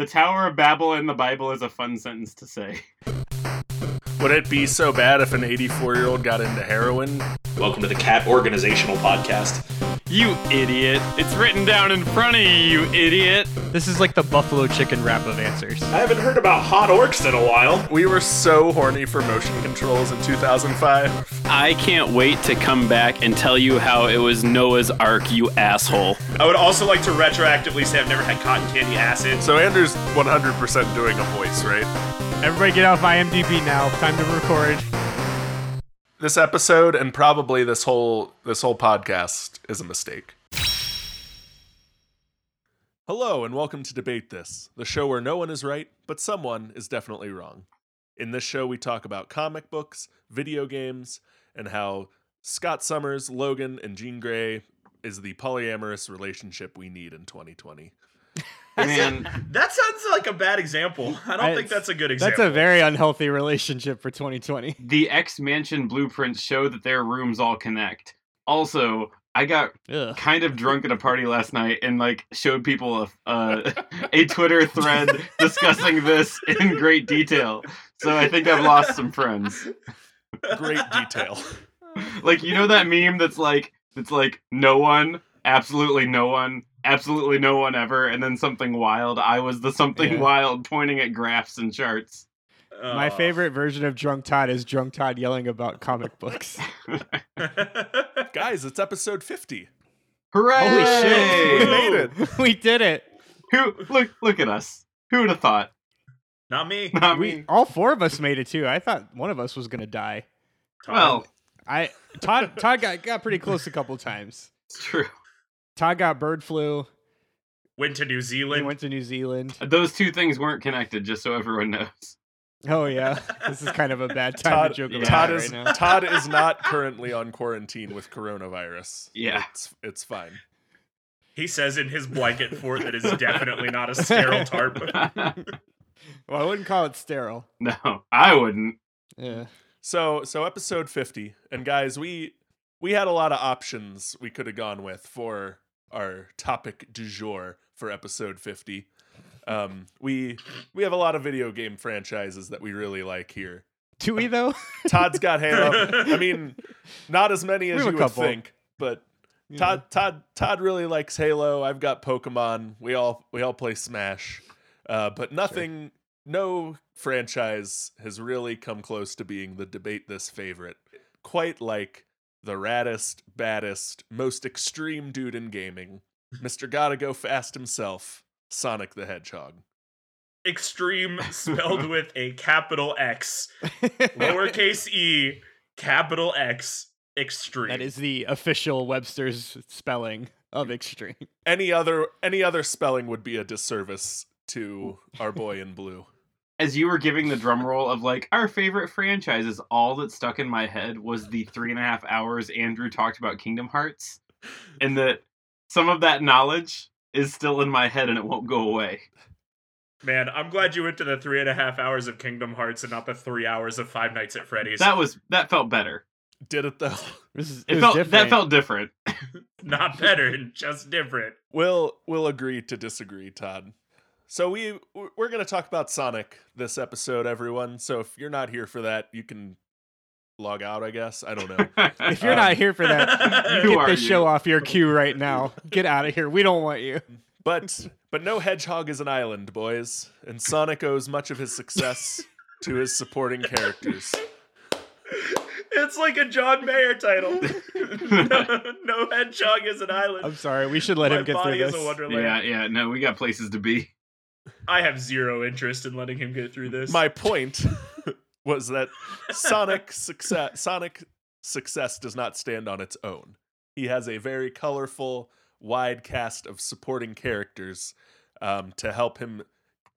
The Tower of Babel in the Bible is a fun sentence to say. Would it be so bad if an 84 year old got into heroin? Welcome to the Cat Organizational Podcast. You idiot. It's written down in front of you, you idiot. This is like the buffalo chicken wrap of answers. I haven't heard about hot orcs in a while. We were so horny for motion controls in 2005. I can't wait to come back and tell you how it was Noah's Ark, you asshole. I would also like to retroactively say I've never had cotton candy acid. So Andrew's 100% doing a voice, right? Everybody get off IMDb now. Time to record. This episode and probably this whole this whole podcast is a mistake. Hello and welcome to Debate This, the show where no one is right, but someone is definitely wrong. In this show we talk about comic books, video games, and how Scott Summers, Logan, and Jean Grey is the polyamorous relationship we need in 2020. Man, That sounds like a bad example. I don't I- think that's a good example. That's a very unhealthy relationship for 2020. the X Mansion blueprints show that their rooms all connect. Also, I got Ugh. kind of drunk at a party last night and like showed people a uh, a Twitter thread discussing this in great detail. So I think I've lost some friends. Great detail. Like you know that meme that's like it's like no one, absolutely no one, absolutely no one ever, and then something wild. I was the something Yeah. wild pointing at graphs and charts. My Oh. favorite version of Drunk Todd is Drunk Todd yelling about comic books. Guys, it's episode 50. Hooray! Holy shit. We made it. we did it. Who look look at us. Who would have thought? Not me. Not We me. all four of us made it too. I thought one of us was gonna die. Well, I Todd Todd got, got pretty close a couple times. it's true. Todd got bird flu. went to New He Zealand. went to New Zealand. Those two things weren't connected, just so everyone knows. Oh yeah, this is kind of a bad time Todd, to joke yeah. about Todd it is right now. Todd is not currently on quarantine with coronavirus. Yeah. It's it's fine. he says in his blanket fort that is definitely not a sterile tarp. Well, I wouldn't call it sterile. no, I wouldn't. Yeah. So so episode 50 and guys, we we had a lot of options we could have gone with for our topic du jour for episode 50. Um we we have a lot of video game franchises that we really like here. Do we though? Todd's got Halo. I mean, not as many as you would couple. think, but Todd Todd Todd really likes Halo. I've got Pokemon. We all we all play Smash. Uh, but nothing no franchise has really come close to being the debate this favorite. Quite like the raddest, baddest, most extreme dude in gaming, Mr. Gotta Go Fast himself, Sonic the Hedgehog. Extreme spelled with a capital X, lowercase e, capital X, extreme. that is the official Webster's spelling of extreme. Any other any other spelling would be a disservice to our boy in blue. As you were giving the drum roll of like our favorite franchises, all that stuck in my head was the three and a half hours Andrew talked about Kingdom Hearts, and that some of that knowledge is still in my head and it won't go away. Man, I'm glad you went to the three and a half hours of Kingdom Hearts and not the three hours of Five Nights at Freddy's. That was that felt better. Did it though? This is It, was felt different. that felt different. not better, just different. We'll we'll agree to disagree, Todd. So we we're going to talk about Sonic this episode, everyone. So if you're not here for that, you can log out, I guess. I don't know. If you're Um, not here for that, Who get are this you? show off your queue right now. Get out of here. We don't want you. But but no hedgehog is an island, boys. And Sonic owes much of his success to his supporting characters. It's like a John Mayer title. no, no hedgehog is an island. I'm sorry. We should let My him get through this. is a wonderland. yeah, yeah. No, we got places to be. I have zero interest in letting him get through this. My point was that Sonic success Sonic success does not stand on its own. He has a very colorful, wide cast of supporting characters um, to help him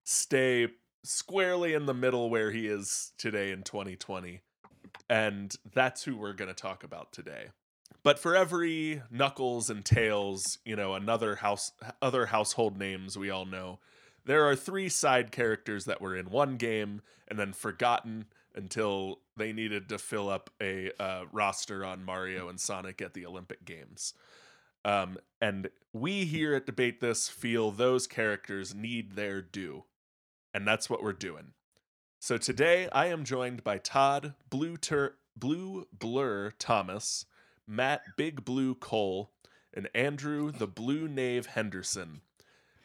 stay squarely in the middle where he is today in 2020. And that's who we're going to talk about today. But for every Knuckles and Tails, you know, another house other household names we all know, there are three side characters that were in one game and then forgotten until they needed to fill up a uh, roster on Mario and Sonic at the Olympic Games. Um, and we here at Debate This feel those characters need their due. and that's what we're doing. So today I am joined by Todd Blue Tur- Blue Blur Thomas, Matt Big Blue Cole, and Andrew the Blue Knave Henderson.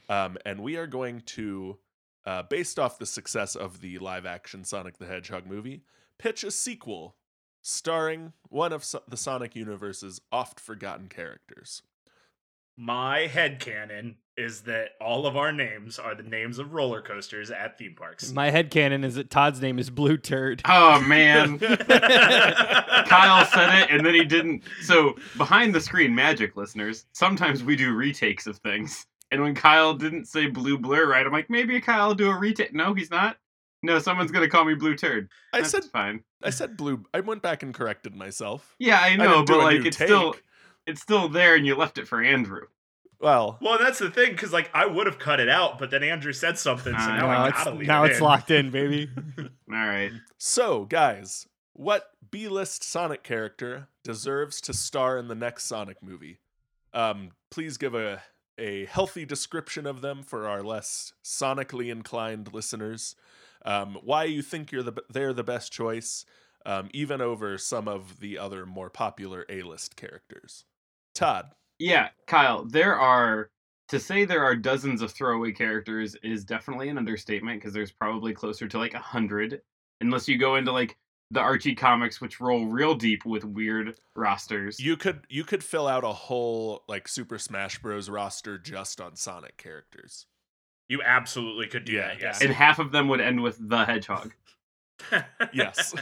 Um, and we are going to, uh, based off the success of the live action Sonic the Hedgehog movie, pitch a sequel starring one of so- the Sonic universe's oft forgotten characters. My head headcanon is that all of our names are the names of roller coasters at theme parks. My head headcanon is that Todd's name is Blue Turd. Oh man. Kyle said it and then he didn't. So, behind the screen magic listeners, sometimes we do retakes of things. And when Kyle didn't say blue blur right, I'm like, maybe Kyle will do a retake. No, he's not. No, someone's gonna call me blue turd. I That's said fine. I said blue. I went back and corrected myself. Yeah, I I know, didn't but like new it's still it's still there and you left it for Andrew. Well, well, that's the thing, because like I would have cut it out, but then Andrew said something, so I now know, I gotta it's, leave now it it's in. locked in, baby. Alright. so guys, what B-list Sonic character deserves to star in the next Sonic movie? Um, please give a a healthy description of them for our less sonically inclined listeners. Um, why you think you're the they're the best choice, um, even over some of the other more popular A-list characters. Todd, Yeah, Kyle, there are to say there are dozens of throwaway characters is definitely an understatement because there's probably closer to like a hundred, unless you go into like the Archie comics, which roll real deep with weird rosters. you could you could fill out a whole like Super Smash Bros. roster just on Sonic characters. You absolutely could do Yeah, that, yes. and half of them would end with the hedgehog. Yes.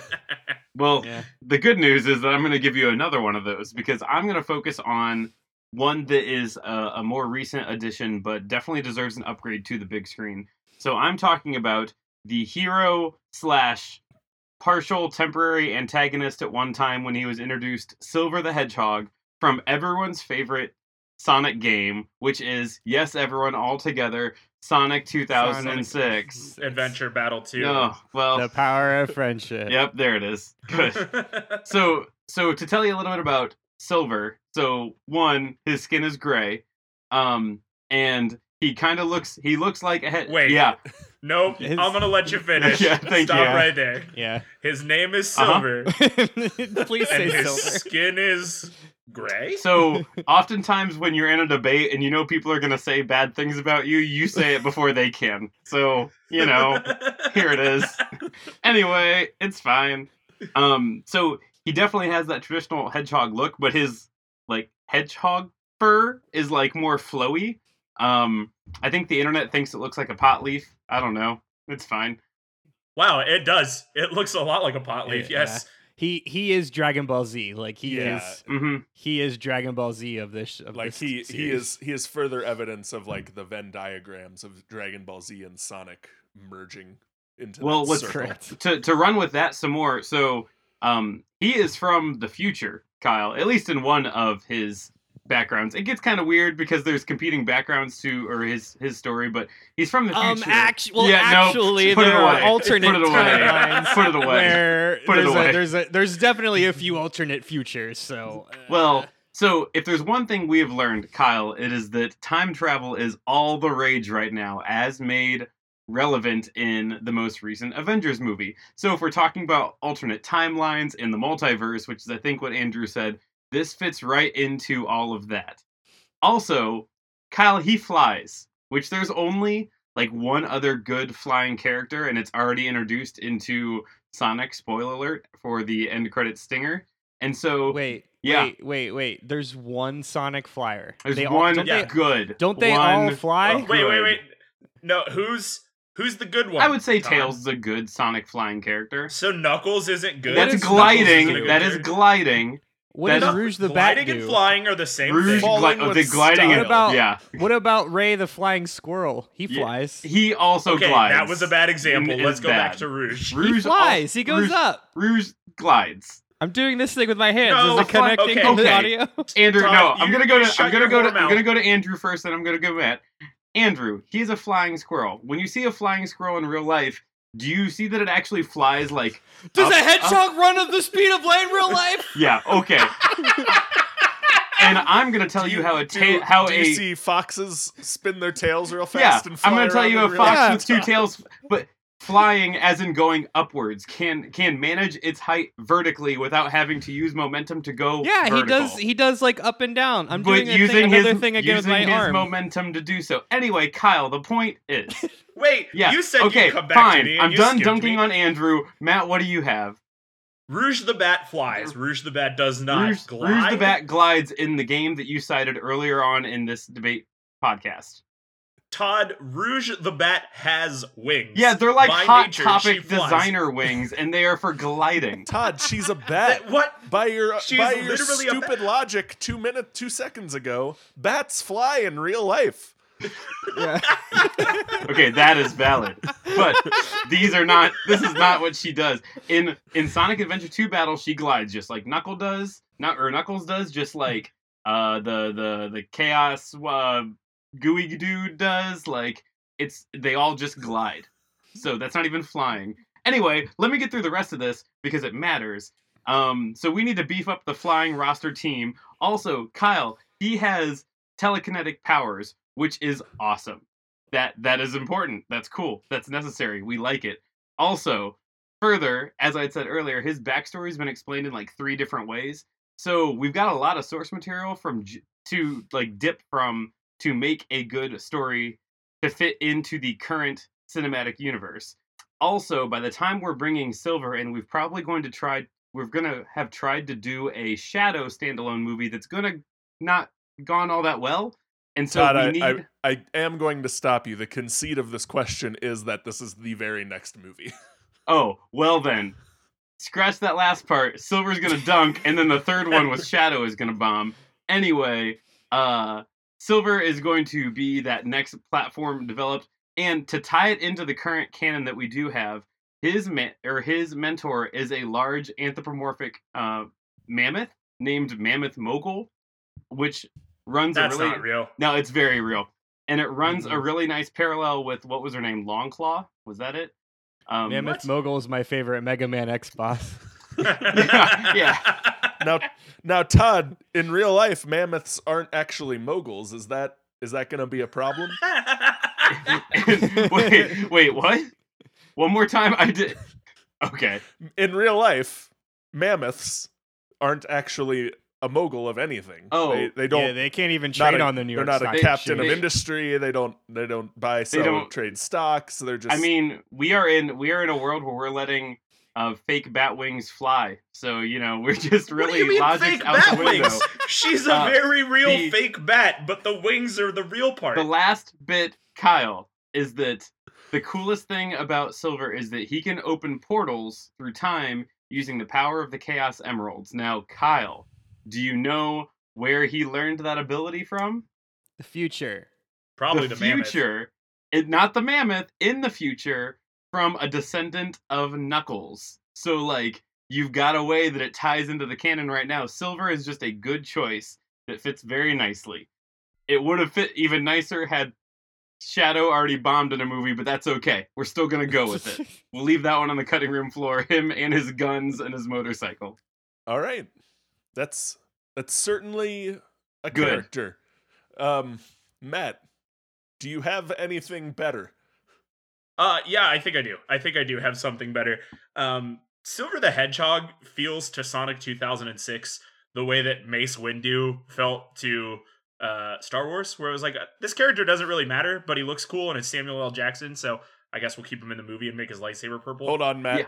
Well, yeah. the good news is that I'm going to give you another one of those because I'm going to focus on one that is a, a more recent addition, but definitely deserves an upgrade to the big screen. So I'm talking about the hero slash partial temporary antagonist at one time when he was introduced, Silver the Hedgehog, from everyone's favorite Sonic game, which is yes, everyone all together, Sonic 2006. Adventure Battle 2. No, well, The power of friendship. yep, there it is. Good. so so to tell you a little bit about silver so one his skin is gray um and he kind of looks he looks like a head Wait. yeah nope, His- I'm gonna let you finish. Yeah, thank Stop you. right there. Yeah. His name is Uh-huh. Silver, Please and say his silver. skin is gray. so oftentimes when you're in a debate and you know people are going to say bad things about you you say it before they can so you know here it is anyway it's fine um so he definitely has that traditional hedgehog look but his like hedgehog fur is like more flowy um i think the internet thinks it looks like a pot leaf i don't know it's fine Wow, it does. It looks a lot like a pot leaf. Yeah. Yes. He he is Dragon Ball Z. Like he Yeah. is hmm he is Dragon Ball Z of this of like this he he is he is further evidence of like the Venn diagrams of Dragon Ball Z and Sonic merging into Well, that what's correct. to to run with that some more so um he is from the future kyle at least in one of his backgrounds it gets kind of weird because there's competing backgrounds to or his his story but he's from the future Um, actu- well, Yeah, no, actually, put it there are away. alternate Put it away. timelines Put it away. where Put it there's, away. A, there's a there's definitely a few alternate futures. So, uh, Well, so if there's one thing we have learned, Kyle, it is that time travel is all the rage right now, as made relevant in the most recent Avengers movie. So if we're talking about alternate timelines in the multiverse, which is I think what Andrew said, this fits right into all of that. Also, Kyle he flies, which there's only like one other good flying character, and it's already introduced into Sonic. Spoiler alert for the end credit stinger. And so wait, yeah. wait, wait, wait. There's one Sonic flyer. There's They all- one don't yeah. they, good. don't they all fly? Oh, wait, wait, wait. No, who's who's the good one? I would say Tom? Tails is a good Sonic flying character. So Knuckles isn't good. That's is- Knuckles isn't gliding. good That is character? gliding. What does Rouge the Bat gliding do? and flying are the same Rouge, thing. Falling gli- with the gliding. style. What about- yeah, What about Ray the Flying Squirrel? He Yeah. flies. he also okay, glides. that was a bad example. It Let's is go back to Rouge. he Rouge flies. al- he goes Rouge, up. Rouge glides. I'm doing this thing with my hands. No, Is it connecting okay. to the Okay. audio? Andrew, Todd, no, I'm you- gonna go you to. shut I'm gonna your go to. whore I'm mouth. gonna go to Andrew first, then I'm gonna go Matt. Andrew, he's a flying squirrel. When you see a flying squirrel in real life, do you see that it actually flies like? Does Up- a hedgehog run at the speed of light in real life? Yeah. Okay. and I'm gonna tell Do you, how a do- ta- how do a you see foxes spin their tails real yeah, fast and I'm gonna tell you a fox life? with two tails. But flying as in going upwards can can manage its height vertically without having to use momentum to go Yeah, he does. He does like up and down. I'm but doing a using thing, another his, thing again with using my his arm. momentum to do so. Anyway, Kyle, the point is, Wait, yeah, you said okay, you'd come back fine. to me. and I'm done dunking me. on Andrew. Matt, what do you have? Rouge the Bat flies. Rouge the Bat does not Rouge, glide. Rouge the Bat glides in the game that you cited earlier on in this debate podcast. Todd, Rouge the Bat has wings. Yeah, they're like By hot nature, topic designer wings, and they are for gliding. Todd, she's a bat. That- what? By your She's by your literally a stupid logic, two minutes, two seconds ago, bats fly in real life. Yeah. Okay, that is valid. But these are not. This is not what she does in in Sonic Adventure 2 battle. She glides just like Knuckle does, not or Knuckles does, just like uh the the the Chaos uh, Gooey dude does. Like it's they all just glide. So that's not even flying. Anyway, let me get through the rest of this because it matters. Um, so we need to beef up the flying roster team. Also, Kyle, he has telekinetic powers, which is awesome. That that is important. That's cool. That's necessary. We like it. Also, further, as I said earlier, his backstory has been explained in like three different ways. So we've got a lot of source material from to like dip from to make a good story to fit into the current cinematic universe. Also, by the time we're bringing Silver in, we've probably going to try. We're gonna have tried to do a Shadow standalone movie that's gonna not gone all that well, and so I, need. I, I am going to stop you. The conceit of this question is that this is the very next movie. Oh, well then. Scratch that last part. Silver's gonna dunk, and then the third one with Shadow is gonna bomb. Anyway, uh Silver is going to be that next platform developed. And to tie it into the current canon that we do have, his ma- or his mentor is a large anthropomorphic uh, mammoth named Mammoth Mogul, which runs That's a really not real. no, it's very real, and it runs a Mhm. really nice parallel with what was her name, Longclaw. Was that it? Um, Mammoth Mogul is my favorite Mega Man X boss. yeah. now, now, Todd, in real life, mammoths aren't actually moguls. Is that is that going to be a problem? wait, wait, what? One more time. I did. Okay. In real life, mammoths aren't actually a mogul of anything. Oh, they, they don't. yeah, they can't even not trade a- on the New York. they're not Stock a captain of industry. They don't. They don't buy, sell, don't- trade stocks. They're just. I mean, we are in we are in a world where we're letting uh, fake bat wings fly. So you know, we're just what do really you mean fake out bat the window. wings? She's a Uh, very real the- fake bat, but the wings are the real part. The last bit, Kyle, is that the coolest thing about Silver is that he can open portals through time using the power of the Chaos Emeralds. Now, Kyle, do you know where he learned that ability from? The future. Probably the, mammoth. future, it, not the mammoth, in the future from a descendant of Knuckles. So, like, you've got a way that it ties into the canon right now. Silver is just a good choice that fits very nicely. It would have fit even nicer had Shadow already bombed in a movie, but that's okay. We're still gonna go with it. We'll leave that one on the cutting room floor. Him and his guns and his motorcycle. all right. That's that's certainly a Good. character. Um, Matt, do you have anything better? Uh, yeah, I think I do. I think I do have something better. Um, Silver the Hedgehog feels to Sonic 2006 the way that Mace Windu felt to uh, Star Wars, where it was like, uh, this character doesn't really matter, but he looks cool and it's Samuel L. Jackson, so I guess we'll keep him in the movie and make his lightsaber purple. Hold on, Matt. Yeah.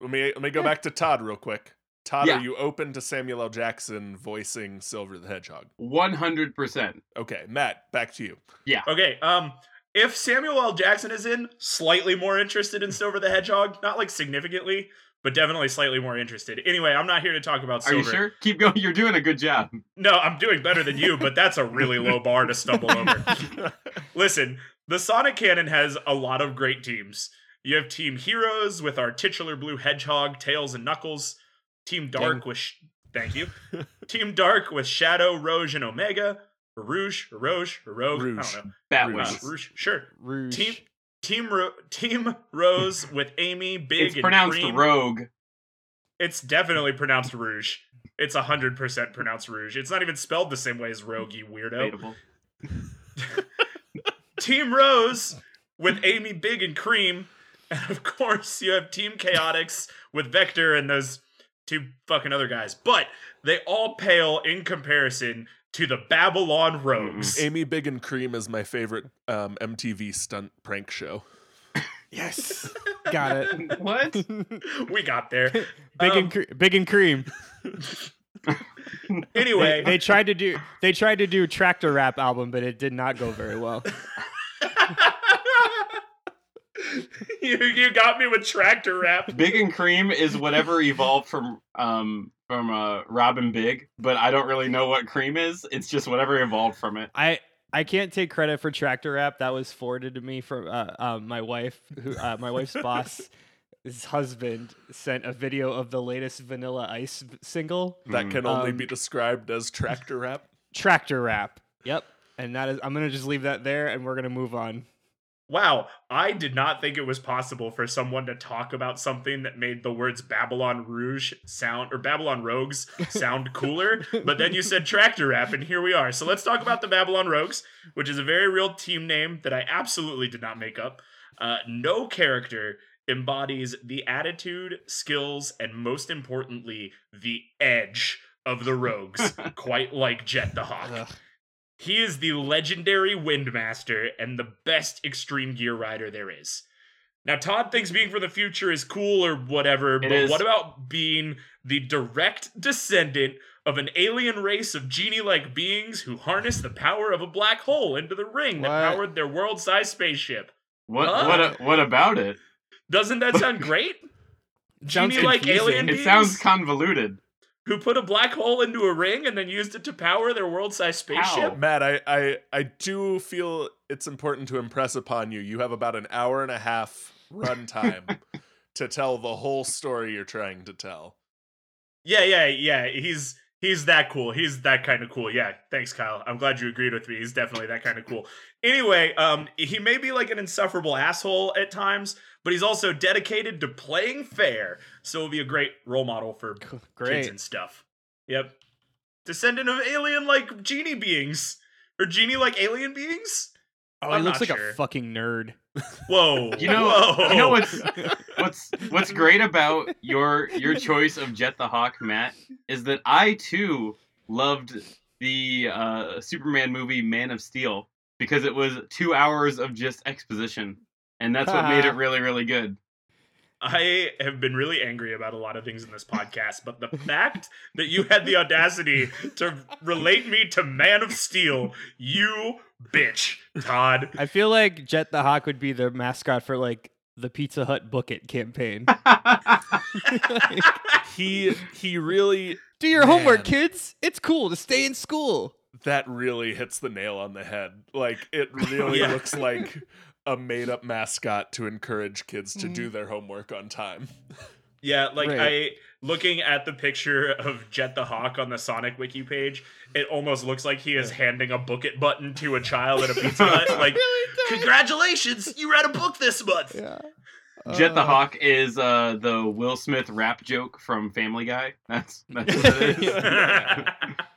Let me let me go back to Todd real quick. Todd, Yeah. are you open to Samuel L. Jackson voicing Silver the Hedgehog? One hundred percent. Okay, Matt, back to you. Yeah. Okay, um, if Samuel L. Jackson is in, slightly more interested in Silver the Hedgehog. Not like significantly, but definitely slightly more interested. Anyway, I'm not here to talk about Are you sure? Keep going. You're doing a good job. No, I'm doing better than you, but that's a really low bar to stumble over. Listen, the Sonic canon has a lot of great teams. You have Team Heroes with our titular blue hedgehog, Tails, and Knuckles. Team Dark with sh- thank you. Team Dark with Shadow, Rouge, and Omega. Or Rouge, or Rouge, Rogue. I Rouge. don't know. Bat Rouge. Rouge, sure. Rouge. Team Team Ro- Team Rose with Amy, Big, and Rouge. It's pronounced Cream. rogue. It's definitely pronounced Rouge. It's hundred percent pronounced Rouge. It's not even spelled the same way as Rogue, you weirdo. Team Rose with Amy, Big, and Cream. And of course, you have Team Chaotix with Vector and those two fucking other guys. But they all pale in comparison to the Babylon Rogues. Amy Big and Cream is my favorite um, MTV stunt prank show. Yes, got it. What? We got there. Big Um, and cre- big and cream. Anyway, They, they tried to do they tried to do tractor rap album, but it did not go very well. you, you got me with tractor rap. Big and Cream is whatever evolved from um from uh Robin Big, but I don't really know what cream is. It's just whatever evolved from it. I I can't take credit for tractor rap. That was forwarded to me from uh, uh, my wife, who uh, my wife's boss. His husband sent a video of the latest Vanilla Ice single, That can only Um, be described as tractor rap. Tractor Rap. Yep. And that is I'm gonna just leave that there, and we're gonna move on. Wow, I did not think it was possible for someone to talk about something that made the words Babylon Rouge sound or Babylon Rogues sound cooler, but then you said tractor rap, and here we are. So let's talk about the Babylon Rogues, which is a very real team name that I absolutely did not make up. Uh, no character embodies the attitude, skills, and most importantly, the edge of the Rogues, quite like Jet the Hawk. Ugh. He is the legendary Windmaster and the best extreme gear rider there is. Now, Todd thinks being from the future is cool or whatever, but is. what about being the direct descendant of an alien race of genie like beings who harness the power of a black hole into the ring that powered their world sized spaceship? What Huh? what a- what about it? Doesn't that sound great? Genie like confusing. alien It beings sounds convoluted. Who put a black hole into a ring and then used it to power their world sized spaceship? How? Matt, I, I I do feel it's important to impress upon you. You have about an hour and a half run time to tell the whole story you're trying to tell. Yeah, yeah, yeah. He's he's that cool. He's that kind of cool. Yeah, thanks, Kyle. I'm glad you agreed with me. He's definitely that kind of cool. Anyway, um, he may be like an insufferable asshole at times, but he's also dedicated to playing fair. So he'll be a great role model for kids and stuff. Yep. Descendant of alien like genie beings. Or genie like alien beings? Oh, I'm he looks like sure. a fucking nerd. Whoa. You know, whoa. you know what's what's what's great about your your choice of Jet the Hawk, Matt, is that I too loved the uh, Superman movie Man of Steel because it was two hours of just exposition, and that's what made it really really good. I have been really angry about a lot of things in this podcast, but the fact that you had the audacity to relate me to Man of Steel, you bitch, Todd. I feel like Jet the Hawk would be the mascot for like the Pizza Hut Book It campaign. He he really Do your homework, kids. It's cool to stay in school. that really hits the nail on the head. Like it really Yeah. looks like a made up mascot to encourage kids to do their homework on time. Yeah, like Right. I looking at the picture of Jet the Hawk on the Sonic Wiki page, it almost looks like he is handing a book it button to a child at a Pizza Hut. Like, congratulations, you read a book this month. Yeah. Jet the Uh, Hawk is uh, the Will Smith rap joke from Family Guy. That's that's what it is.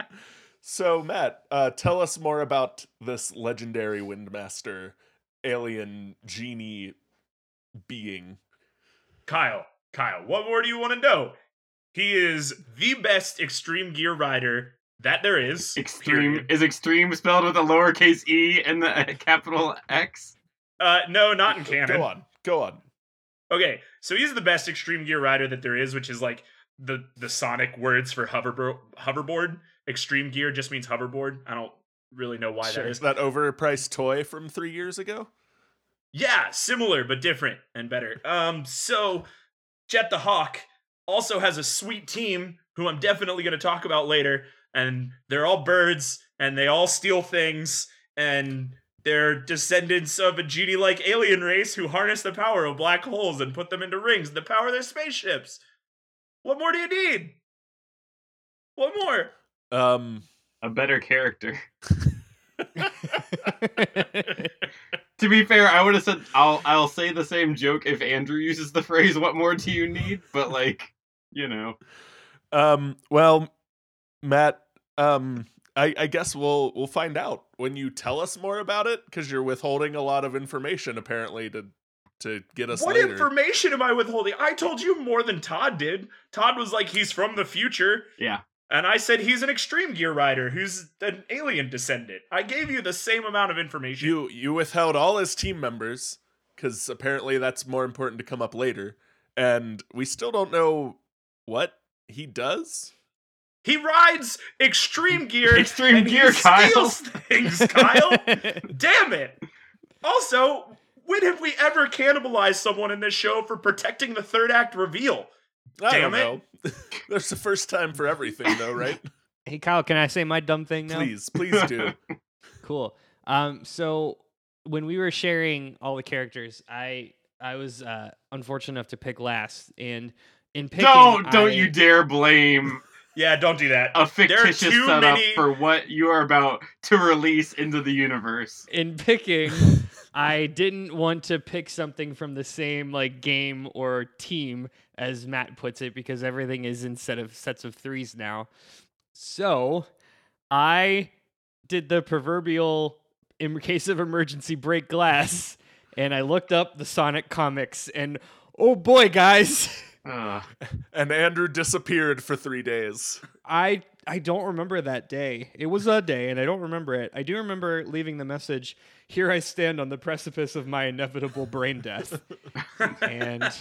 So Matt, uh, tell us more about this legendary Windmaster alien genie being. Kyle, Kyle, what more do you want to know? He is the best extreme gear rider that there is. extreme period. is extreme spelled with a lowercase e and the capital X. Uh, no, not in canon. Go on, go on. Okay, so he's the best extreme gear rider that there is, which is like the the Sonic words for hoverboard. Hoverboard. Extreme gear just means hoverboard. I don't really know why Sure. that is. That overpriced toy from three years ago. Yeah, similar but different and better. Um, so Jet the Hawk also has a sweet team who I'm definitely going to talk about later, and they're all birds and they all steal things and they're descendants of a genie-like alien race who harness the power of black holes and put them into rings to power of their spaceships. What more do you need? What more? Um, A better character. To be fair, I would have said I'll I'll say the same joke if Andrew uses the phrase "What more do you need?" But like, you know, um. Well, Matt. Um. I, I guess we'll we'll find out when you tell us more about it because you're withholding a lot of information apparently to to get us What later. information am I withholding? I told you more than Todd did. Todd was like, he's from the future. Yeah. And I said he's an extreme gear rider who's an alien descendant. I gave you the same amount of information. you you withheld all his team members because apparently that's more important to come up later, and we still don't know what he does. he rides extreme gear. Extreme and gear, he Kyle. steals things, Kyle. Damn it. Also, when have we ever cannibalized someone in this show for protecting the third act reveal? I Damn don't know. There's the first time for everything, though, right? hey Kyle, can I say my dumb thing now? please, please do. Cool. Um, so when we were sharing all the characters, I I was uh, unfortunate enough to pick last, and in picking, don't don't I- you dare blame Yeah, don't do that. a There are fictitious too setup many- for what you are about to release into the universe. in picking, I didn't want to pick something from the same like game or team as Matt puts it because everything is in set of sets of threes now. So I did the proverbial in case of emergency break glass and I looked up the Sonic comics and oh boy guys Ugh. Ah. And Andrew disappeared for three days. I I don't remember that day. It was a day, and I don't remember it. I do remember leaving the message. Here I stand on the precipice of my inevitable brain death, and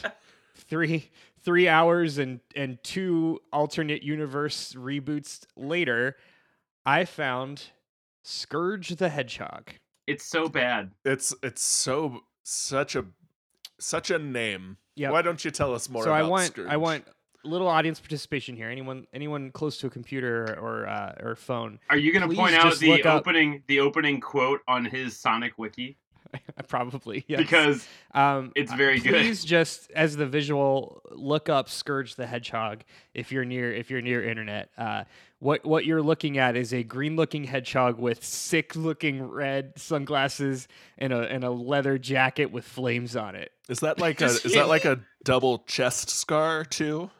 three three hours and and two alternate universe reboots later, I found Scourge the Hedgehog. It's so bad. It's it's so such a such a name. Yep. Why don't you tell us more? so about I want Scourge? I want little audience participation here. Anyone anyone close to a computer or uh, or phone? Are you going to point out the look up- opening the opening quote on his Sonic wiki Probably yes. because Um, It's very good. Please just as the visual look up Scourge the Hedgehog if you're near if you're near internet. Uh, what what you're looking at is a green looking hedgehog with sick looking red sunglasses and a and a leather jacket with flames on it. Is that like a is that like a double chest scar too?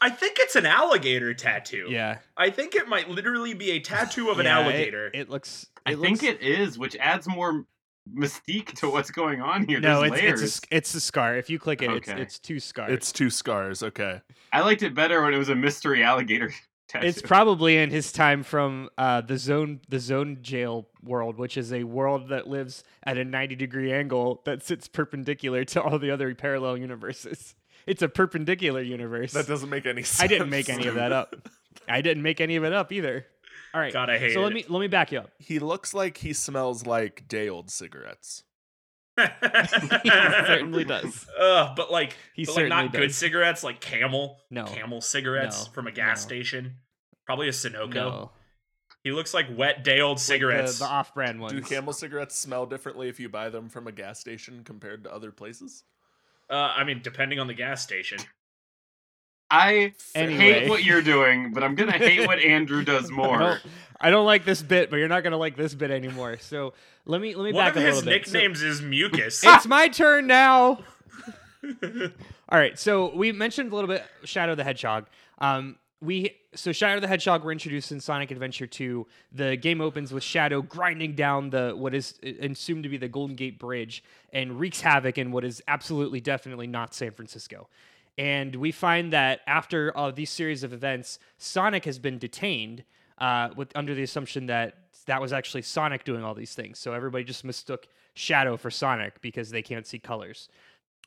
I think it's an alligator tattoo. Yeah, I think it might literally be a tattoo of an Yeah, it- alligator. It, looks. I it think it is, which adds more mystique to what's going on here. No, There's it's layers. it's a, it's a scar. If you click it, it's it's two scars. It's two scars. Okay. I liked it better when it was a mystery alligator tattoo. It's probably in his time from uh, the zone the zone jail world, which is a world that lives at a 90 degree angle that sits perpendicular to all the other parallel universes. It's a perpendicular universe. That doesn't make any sense. I didn't make any of that up. I didn't make any of it up either. All right. God, I hate so let me let me back you up. He looks like he smells like day old cigarettes. he certainly does. Ugh, but like, He but like certainly not good cigarettes, like Camel. No. Camel cigarettes No. from a gas No. station. Probably a Sunoco. No, He looks like wet day old Like cigarettes. the, the off-brand ones. Do camel cigarettes smell differently if you buy them from a gas station compared to other places? uh, I mean, depending on the gas station. I Anyway. hate what you're doing, but I'm gonna hate what Andrew does more. don't, I don't like this bit, but you're not gonna like this bit anymore. So let me let me One back of a his little bit. So- nicknames is Mucus. it's my turn now. All right, so we mentioned a little bit Shadow the Hedgehog. Um, we so Shadow the Hedgehog were introduced in Sonic Adventure 2. The game opens with Shadow grinding down the what is assumed to be the Golden Gate Bridge and wreaks havoc in what is absolutely definitely not San Francisco. And we find that after all these series of events, Sonic has been detained uh, with under the assumption that that was actually Sonic doing all these things. So everybody just mistook Shadow for Sonic because they can't see colors.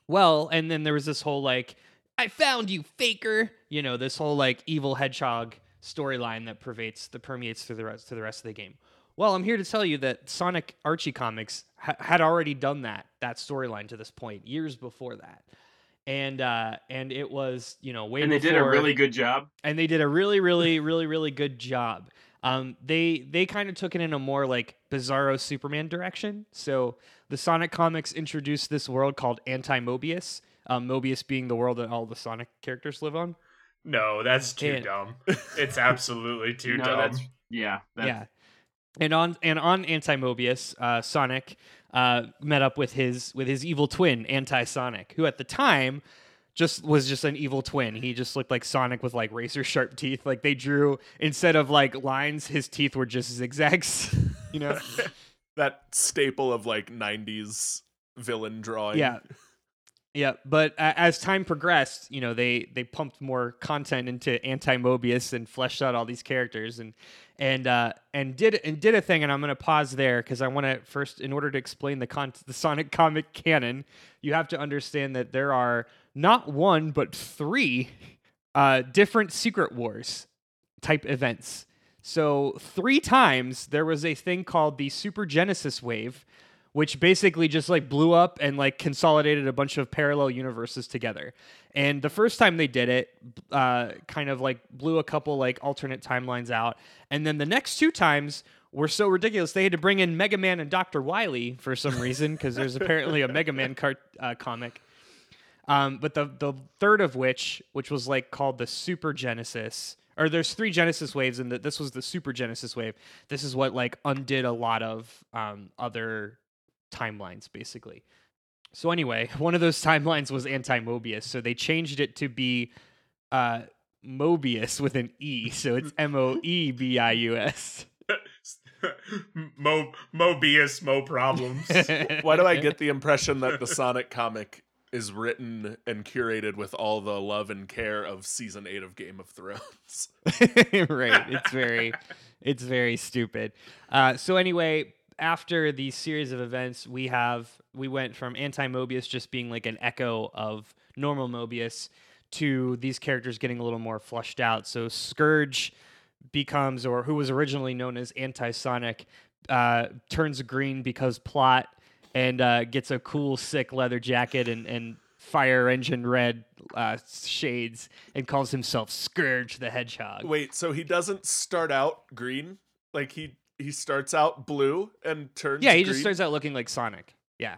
Well, and then there was this whole like, I found you, faker. You know, this whole like evil hedgehog storyline that pervades that permeates through the rest to the rest of the game. Well, I'm here to tell you that Sonic Archie comics ha- had already done that that storyline to this point years before that, and uh, and it was you know way and they did a really good job. and they did a really really really really good job um, they they kind of took it in a more like bizarro superman direction so the sonic comics introduced this world called anti-mobius um, mobius being the world that all the sonic characters live on no, that's too And- dumb. It's absolutely too no, dumb. that's yeah. That's, yeah and on and on anti-mobius uh, sonic uh, met up with his with his evil twin anti-sonic who at the time just was just an evil twin. He just looked like sonic with like razor sharp teeth. Like they drew instead of like lines his teeth were just zigzags you know? That staple of like 90s villain drawing. yeah. Yeah, but uh, as time progressed, you know, they they pumped more content into anti Mobius and fleshed out all these characters and and uh, and did and did a thing. And I'm going to pause there because I want to first, in order to explain the con- the Sonic comic canon, you have to understand that there are not one but three uh, different Secret Wars type events. So three times there was a thing called the Super Genesis wave which basically just like blew up and like consolidated a bunch of parallel universes together. And the first time they did it, uh, kind of like blew a couple like alternate timelines out. And then the next two times were so ridiculous they had to bring in Mega Man and Dr. Wily for some reason because there's apparently a Mega Man cart uh, comic. Um, but the the third of which, which was like called the Super Genesis, or there's three Genesis waves, and that this was the Super Genesis wave. This is what like undid a lot of um, other timelines basically. So anyway, one of those timelines was anti-Mobius, so they changed it to be uh, Mobius with an E, so it's M O E B I U S. Mo Mobius, Mo problems. Why do I get the impression that the Sonic comic is written and curated with all the love and care of season 8 of Game of Thrones? right, it's very it's very stupid. Uh, so anyway, after the series of events, we have we went from anti Mobius just being like an echo of normal Mobius to these characters getting a little more flushed out. So Scourge becomes, or who was originally known as Anti Sonic, uh, turns green because plot and uh, gets a cool, sick leather jacket and, and fire engine red uh, shades and calls himself Scourge the Hedgehog. Wait, so he doesn't start out green? Like he he starts out blue and turns Yeah, he green? just starts out looking like Sonic. Yeah,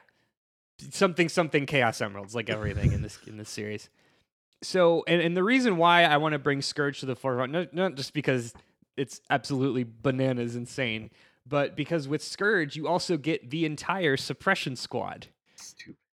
something something Chaos Emeralds, like everything in this in this series. So, and, and the reason why I want to bring Scourge to the forefront, not, not just because it's absolutely bananas insane, but because with Scourge you also get the entire Suppression Squad.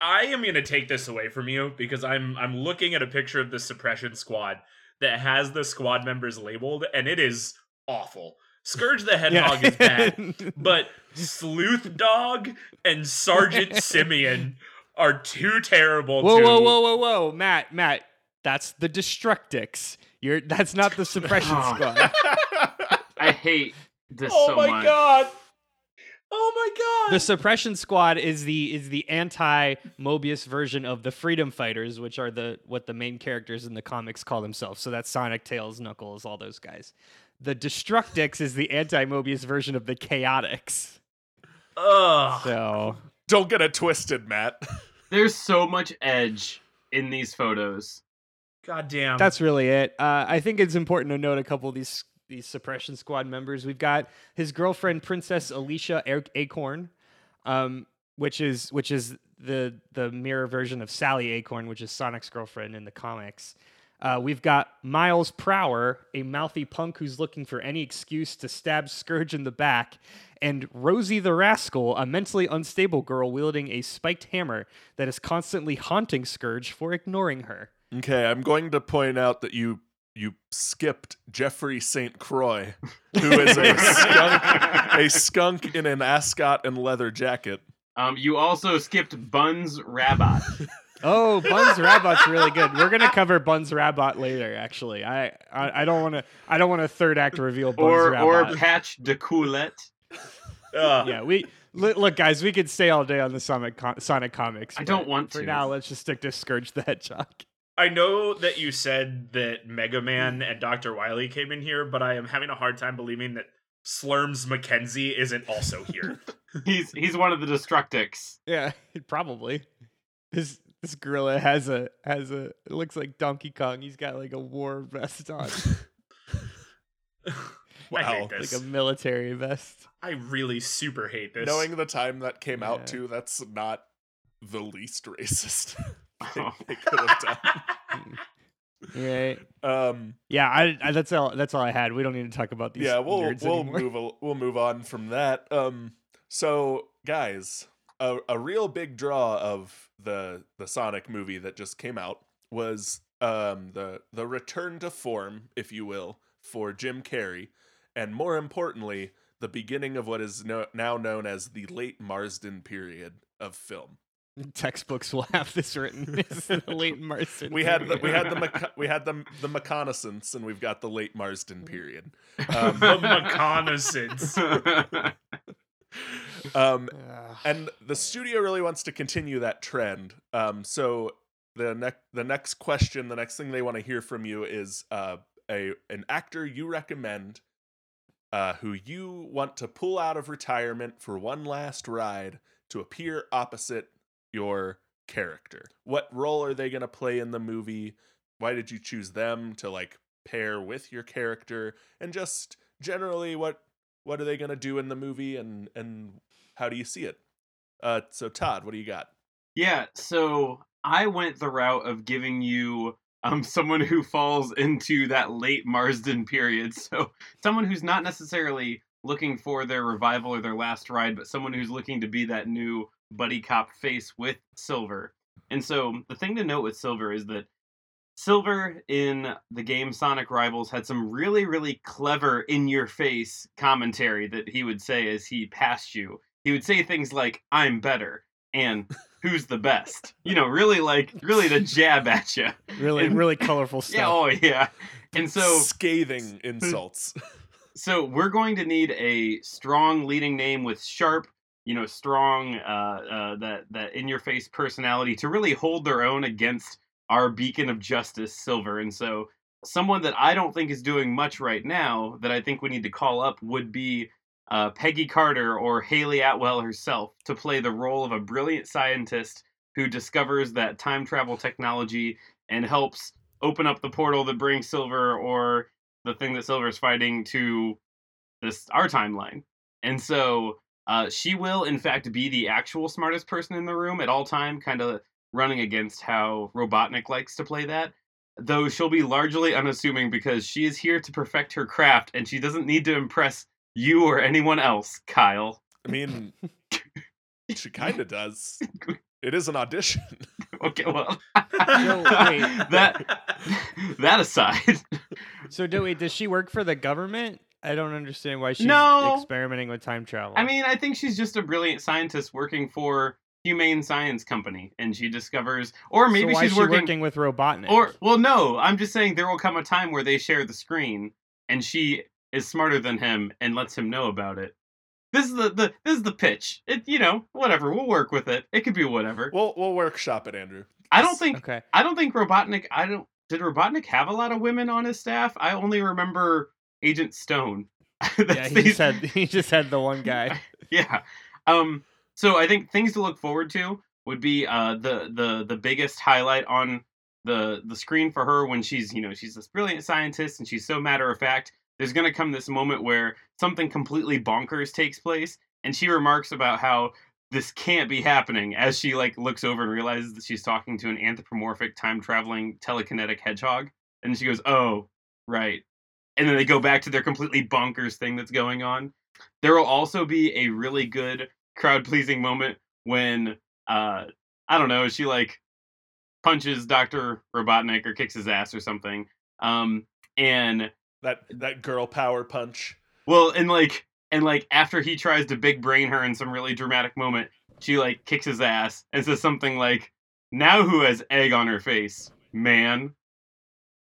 I am gonna take this away from you because I'm I'm looking at a picture of the suppression squad that has the squad members labeled, and it is awful. Scourge the Hedgehog is bad, but Sleuth Dog and Sergeant Simeon are too terrible. whoa, to... whoa, whoa, whoa, whoa, Matt, Matt, that's the Destructix. You're that's not the Suppression Oh. Squad. I hate this Oh so my much. god! Oh my god! The Suppression Squad is the is the anti Mobius version of the Freedom Fighters, which are the what the main characters in the comics call themselves. So that's Sonic, Tails, Knuckles, all those guys. The Destructix is the anti Mobius version of the Chaotix. Ugh. So Don't get it twisted, Matt. There's so much edge in these photos. God damn. that's really it. Uh, I think it's important to note a couple of these these Suppression Squad members. We've got his girlfriend, Princess Alicia A- Acorn, um, which is which is the the mirror version of Sally Acorn, which is Sonic's girlfriend in the comics. Uh, we've got Miles Prower, a mouthy punk who's looking for any excuse to stab Scourge in the back, and Rosie the Rascal, a mentally unstable girl wielding a spiked hammer that is constantly haunting Scourge for ignoring her. Okay, I'm going to point out that you you skipped Jeffrey St. Croix, who is a skunk, a skunk in an ascot and leather jacket. Um, you also skipped Buns Rabbot. Oh, Buns Rabbot's really good. We're gonna cover Buns Rabot later. Actually, I I, I don't want to I don't want a third act reveal. Buns or or Patch D'Coolette. Ugh. yeah, we li- look, guys. We could stay all day on the Sonic co- Sonic comics. I don't but want For to. now, let's just stick to Scourge the Hedgehog. I know that you said that Mega Man and Dr. Wily came in here, but I am having a hard time believing that Slurms McKenzie isn't also here. He's he's one of the Destructix. Yeah, probably. This this gorilla has a has a. It looks like Donkey Kong. He's got like a war vest on, I Wow. hate this. like a military vest. I really super hate this. Knowing the time that came Yeah. out too, that's not the least racist Oh. they could have done. Right. Um, Yeah, I, I that's all that's all I had. We don't need to talk about these. yeah, we'll we'll anymore. move a, we'll move on from that. Um, so guys, a, a real big draw of the the Sonic movie that just came out was um the the return to form, if you will, for Jim Carrey, and more importantly, the beginning of what is no, now known as the late Marsden period of film. Textbooks will have this written. It's the late Marsden. We had the, we had the we had the the reconnaissance, and we've got the late Marsden period. Um, The reconnaissance. Um, Ugh. and the studio really wants to continue that trend. Um, so the next the next question, the next thing they want to hear from you is uh, a an actor you recommend uh, who you want to pull out of retirement for one last ride to appear opposite your character. What role are they going to play in the movie? Why did you choose them to like pair with your character? And just generally, what what are they going to do in the movie, and and how do you see it? Uh, so Todd, what do you got? Yeah, so I went the route of giving you um someone who falls into that late Marsden period. So someone who's not necessarily looking for their revival or their last ride, but someone who's looking to be that new buddy cop face with Silver. And so the thing to note with Silver is that Silver in the game Sonic Rivals had some really, really clever in your face commentary that he would say as he passed you. He would say things like, I'm better, and who's the best? You know, really like, really the jab at you. really, and- really colorful stuff. Yeah, oh yeah. And so, scathing insults. so we're going to need a strong leading name with sharp, you know, strong, uh, uh, that that in your face personality to really hold their own against our beacon of justice, Silver. And so, someone that I don't think is doing much right now that I think we need to call up would be uh, Peggy Carter or Hayley Atwell herself to play the role of a brilliant scientist who discovers that time travel technology and helps open up the portal that brings Silver or the thing that Silver is fighting to this our timeline. And so uh, she will, in fact, be the actual smartest person in the room at all time, kind of running against how Robotnik likes to play that. Though she'll be largely unassuming because she is here to perfect her craft and she doesn't need to impress you or anyone else, Kyle. I mean, she kind of does. It is an audition. Okay, well, No, that that aside, So, do wait, does she work for the government? I don't understand why she's No. experimenting with time travel. I mean, I think she's just a brilliant scientist working for Humane Science Company, and she discovers, or So maybe why she's is she working, working with Robotnik. or well, no, I'm just saying there will come a time where they share the screen, and she is smarter than him and lets him know about it. This is the, the this is the pitch. It you know whatever we'll work with it. It could be whatever. We'll we'll workshop it, Andrew. I don't think okay. I don't think Robotnik. I don't. Did Robotnik have a lot of women on his staff? I only remember Agent Stone. Yeah, he the- just had he just had the one guy. yeah. Um. So I think things to look forward to would be uh the the the biggest highlight on the the screen for her when she's you know she's this brilliant scientist and she's so matter of fact. There's gonna come this moment where something completely bonkers takes place, and she remarks about how this can't be happening as she like looks over and realizes that she's talking to an anthropomorphic time traveling telekinetic hedgehog, and she goes, "Oh, right." And then they go back to their completely bonkers thing that's going on. There will also be a really good crowd pleasing moment when uh I don't know, she like punches Dr. Robotnik or kicks his ass or something. Um and That that girl power punch. well and like and like after he tries to big brain her in some really dramatic moment, she like kicks his ass and says something like, Now who has egg on her face? Man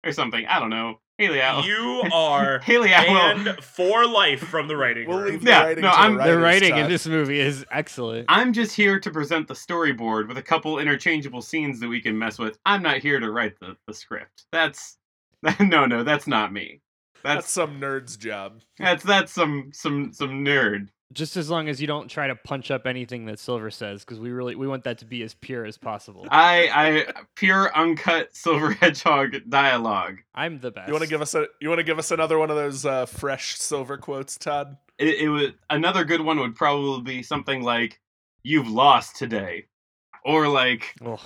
or something. I don't know. Hayley Atwell. You are Hayley Atwell. banned for life from the writing We'll room. leave the Yeah, writing no, I'm- the, the the writers, writing in this movie is excellent. I'm just here to present the storyboard with a couple interchangeable scenes that we can mess with. I'm not here to write the, the script. That's no, no, that's not me. That's That's some nerd's job. that's that's some some some nerd. Just as long as you don't try to punch up anything that Silver says, because we really we want that to be as pure as possible. I I pure uncut silver hedgehog dialogue. I'm the best. You want to give us a you want to give us another one of those uh, fresh silver quotes, Todd? It, it would another good one would probably be something like "You've lost today," or like Oh,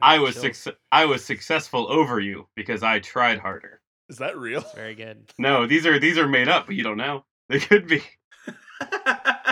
"I was chills. suc- I was successful over you because I tried harder." Is that real? very good. No, these are these are made up, but you don't know. They could be.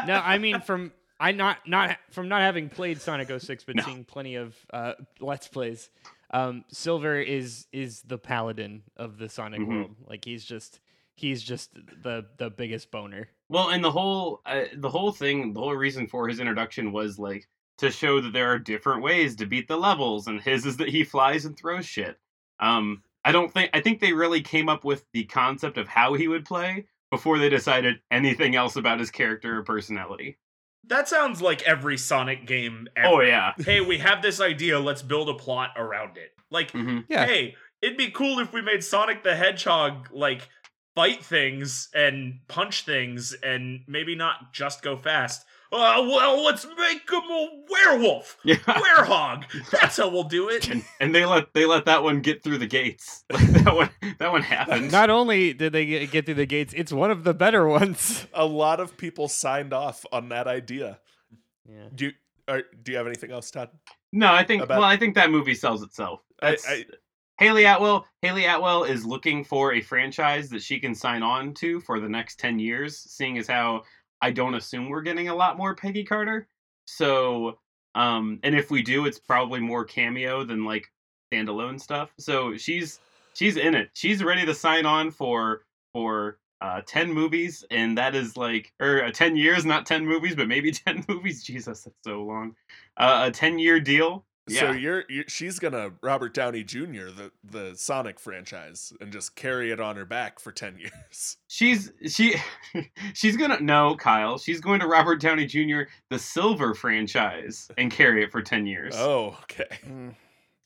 No, I mean from I not not from not having played Sonic 06, but No. seeing plenty of uh, let's plays. Um, Silver is is the paladin of the Sonic Mhm. world. Like he's just he's just the the biggest boner. Well, and the whole uh, the whole thing, the whole reason for his introduction was like to show that there are different ways to beat the levels, and his is that he flies and throws shit. Um, I don't think I think they really came up with the concept of how he would play before they decided anything else about his character or personality. That sounds like every Sonic game ever. Oh yeah, Hey, we have this idea, let's build a plot around it. Like, hmm Yeah. hey, it'd be cool if we made Sonic the Hedgehog like fight things and punch things and maybe not just go fast. Uh, well, let's make him a werewolf, yeah. werehog. That's how we'll do it. and, and they let they let that one get through the gates. Like that one that one happened. Not only did they get, get through the gates, it's one of the better ones. A lot of people signed off on that idea. Yeah. Do you, are, do you have anything else, Todd? no, I think About- well, I think that movie sells itself. I- I- Hayley Atwell. Hayley Atwell is looking for a franchise that she can sign on to for the next ten years. Seeing as how I don't assume we're getting a lot more Peggy Carter. So, um, and if we do, it's probably more cameo than like standalone stuff. So she's she's in it. She's ready to sign on for for uh 10 movies and that is like or uh, 10 years not 10 movies but maybe 10 movies jesus that's so long uh, a 10 year deal yeah So you're, you're she's gonna Robert Downey Jr. the the Sonic franchise and just carry it on her back for ten years. she's she she's gonna no kyle she's going to robert downey jr the silver franchise and carry it for 10 years Oh, okay, Mm,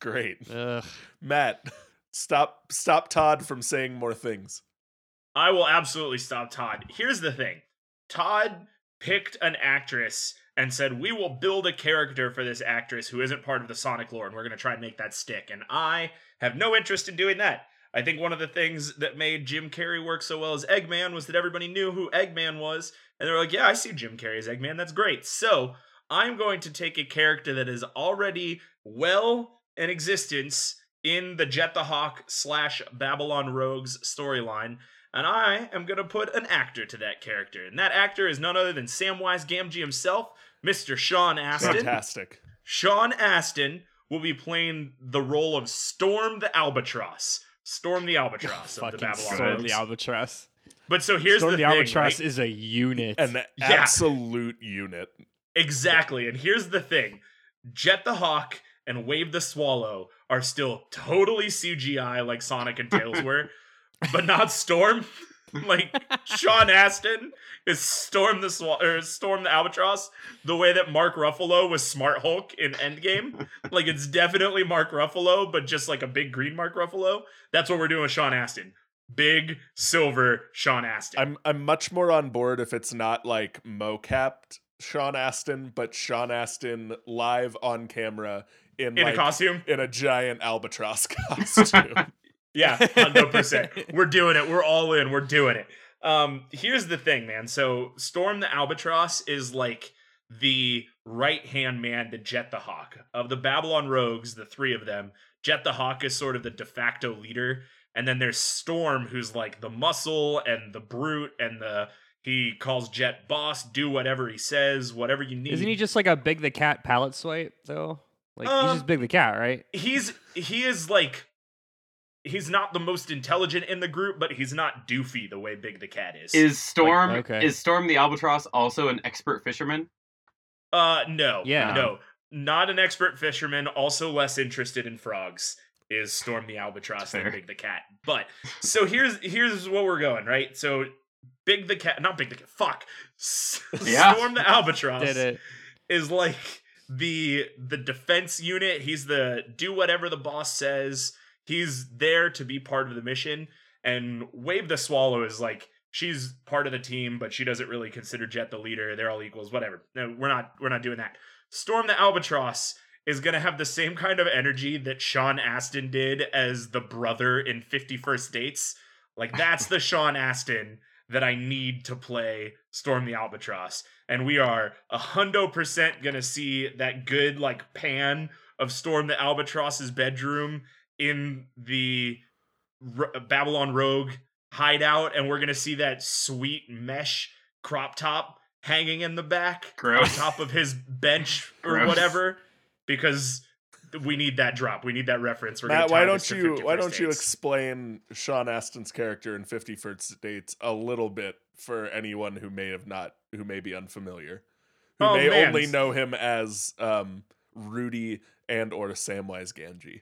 great. Ugh. Matt, stop stop Todd from saying more things. I will absolutely stop Todd. Here's the thing Todd picked an actress and said, We will build a character for this actress who isn't part of the Sonic lore, and we're going to try and make that stick. And I have no interest in doing that. I think one of the things that made Jim Carrey work so well as Eggman was that everybody knew who Eggman was. And they were like, Yeah, I see Jim Carrey as Eggman. That's great. So I'm going to take a character that is already well in existence in the Jet the Hawk slash Babylon Rogues storyline and I am going to put an actor to that character. And that actor is none other than Samwise Gamgee himself, Mr. Sean Astin. Fantastic. Sean Astin will be playing the role of Storm the Albatross. Storm the Albatross of the Fucking Babylon Storm Rogues. the Albatross. but so here's Storm the, the, thing, Albatross right? is a unit. An Yeah. absolute unit. Exactly. And here's the thing Jet the Hawk and Wave the Swallow are still totally CGI like Sonic and Tails were, but not Storm. like Sean Astin is Storm the Swa- or Storm the Albatross the way that Mark Ruffalo was Smart Hulk in Endgame. like it's definitely Mark Ruffalo, but just like a big green Mark Ruffalo. That's what we're doing with Sean Astin. Big silver Sean Astin. I'm I'm much more on board if it's not like mocapped Sean Astin, but Sean Astin live on camera in, in like, a costume. in a giant albatross costume. Yeah, hundred percent. We're doing it. We're all in. We're doing it. Um, here's the thing, man. So Storm the Albatross is like the right hand man to Jet the Hawk of the Babylon Rogues. The three of them. Jet the Hawk is sort of the de facto leader, and then there's Storm, who's like the muscle and the brute, and the he calls Jet boss. Do whatever he says, whatever you need. Isn't he just like a Big the Cat palette swipe though? Like he's Um, just Big the Cat, right? he's he is like he's not the most intelligent in the group, but he's not doofy the way Big the Cat is. is storm okay. is storm the albatross also an expert fisherman uh no. Yeah. No. Not an expert fisherman, also less interested in frogs is Storm the Albatross Fair. than Big the Cat. But so here's here's what we're going, right? So Big the Cat not Big the Cat, fuck. Yeah. Storm the Albatross Did it? is like the the defense unit. He's the do whatever the boss says. He's there to be part of the mission. And Wave the Swallow is like she's part of the team, but she doesn't really consider Jet the leader. They're all equals, whatever. No, we're not we're not doing that. Storm the Albatross is gonna have the same kind of energy that Sean Astin did as the brother in 50 First Dates. Like that's the Sean Astin that I need to play Storm the Albatross. And we are a hundo percent gonna see that good like pan of Storm the Albatross's bedroom in the R- Babylon Rogue hideout, and we're gonna see that sweet mesh crop top hanging in the back Gross. on top of his bench or Gross. whatever, because we need that drop. We need that reference. We're Matt, why don't you why don't you explain Sean Astin's character in Fifty First Dates a little bit for anyone who may have not who may be unfamiliar, who Oh, may man. only know him as um, Rudy and or Samwise Gamgee.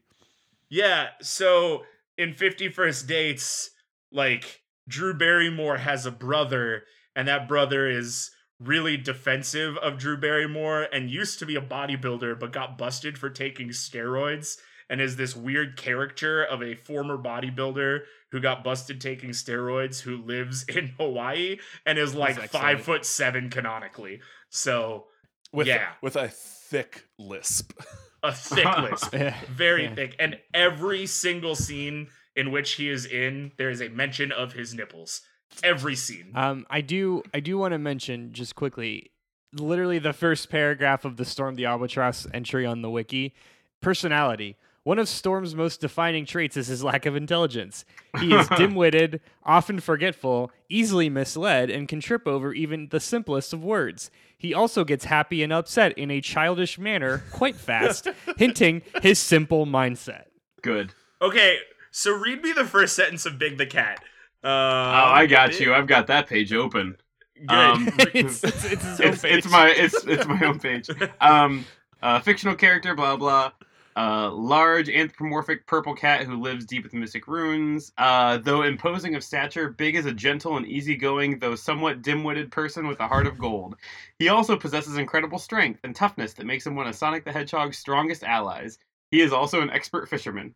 Yeah, so in 50 First Dates, like Drew Barrymore has a brother, and that brother is really defensive of Drew Barrymore and used to be a bodybuilder but got busted for taking steroids and is this weird caricature of a former bodybuilder who got busted taking steroids who lives in Hawaii and is like five foot seven canonically. So With Yeah. with a thick lisp. a thick lisp. very Yeah. thick and every single scene in which he is in there is a mention of his nipples every scene Um, I do I do want to mention just quickly, literally the first paragraph of the Storm the Albatross entry on the wiki. Personality. One of Storm's most defining traits is his lack of intelligence. He is dim-witted, often forgetful, easily misled, and can trip over even the simplest of words. He also gets happy and upset in a childish manner quite fast, hinting his simple mindset. Good. okay so read me the first sentence of big the cat uh, Oh, I got you. I've got that page open. good Um, it's, it's, it's It's, it's my it's it's my homepage. Um, uh, fictional character, blah blah. Uh, large anthropomorphic purple cat who lives deep with mystic ruins. Uh, though imposing of stature, Big is a gentle and easygoing, though somewhat dim-witted person with a heart of gold. He also possesses incredible strength and toughness that makes him one of Sonic the Hedgehog's strongest allies. He is also an expert fisherman.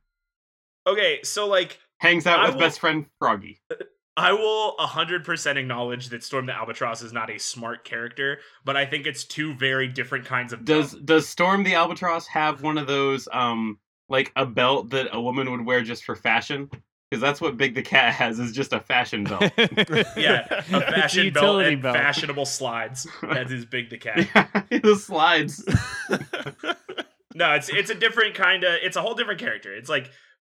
okay so like Hangs out I with will- best friend Froggy. I will 100% acknowledge that Storm the Albatross is not a smart character, but I think it's two very different kinds of Does dumb. does Storm the Albatross have one of those um like a belt that a woman would wear just for fashion? Because that's what Big the Cat has is just a fashion belt. Yeah, a It's a fashion belt and belt. fashionable slides. That is big the cat. the slides. No, it's it's a different kind of it's a whole different character. It's like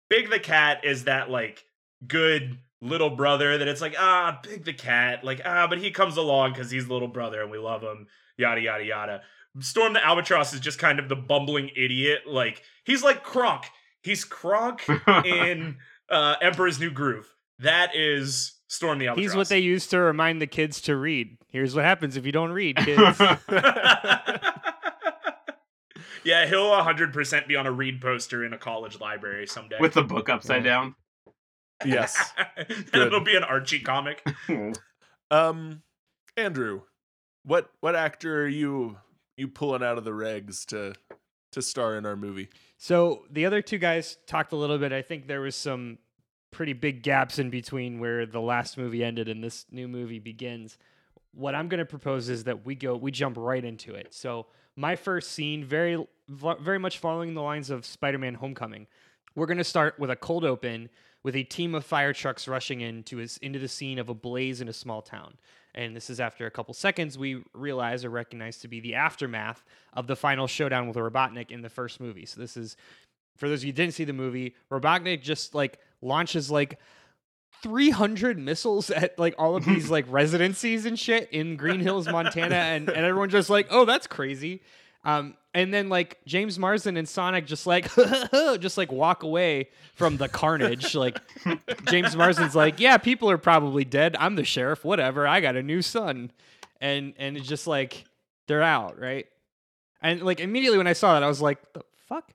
Big the Cat is that like good little brother that it's like ah Big the Cat like ah but he comes along because he's little brother and we love him yada yada yada. Storm the Albatross is just kind of the bumbling idiot like he's like Kronk. He's Kronk in uh, Emperor's New Groove. That is Storm the Albatross. He's what they use to remind the kids to read. Here's what happens if you don't read, kids. yeah, he'll 100% be on a read poster in a college library someday. With the book upside down. Yes. it'll be an Archie comic. Um, Andrew, what what actor are you you pulling out of the regs to to star in our movie? so the other two guys talked a little bit. I think there was some pretty big gaps in between where the last movie ended and this new movie begins. What I'm going to propose is that we go, we jump right into it. So my first scene, very, very much following the lines of Spider-Man: Homecoming. We're going to start with a cold open with a team of fire trucks rushing into his, into the scene of a blaze in a small town. And this is after a couple seconds we realize or recognize to be the aftermath of the final showdown with Robotnik in the first movie. So this is for those of you who didn't see the movie, Robotnik just like launches like 300 missiles at like all of these like residencies and shit in Green Hills, Montana, and, and everyone's just like, oh, that's crazy. Um, and then like James Marsden and Sonic just like just like walk away from the carnage. like James Marsden's like, yeah, people are probably dead. I'm the sheriff. Whatever. I got a new son, and and it's just like they're out, right? And like immediately when I saw that, I was like, the fuck.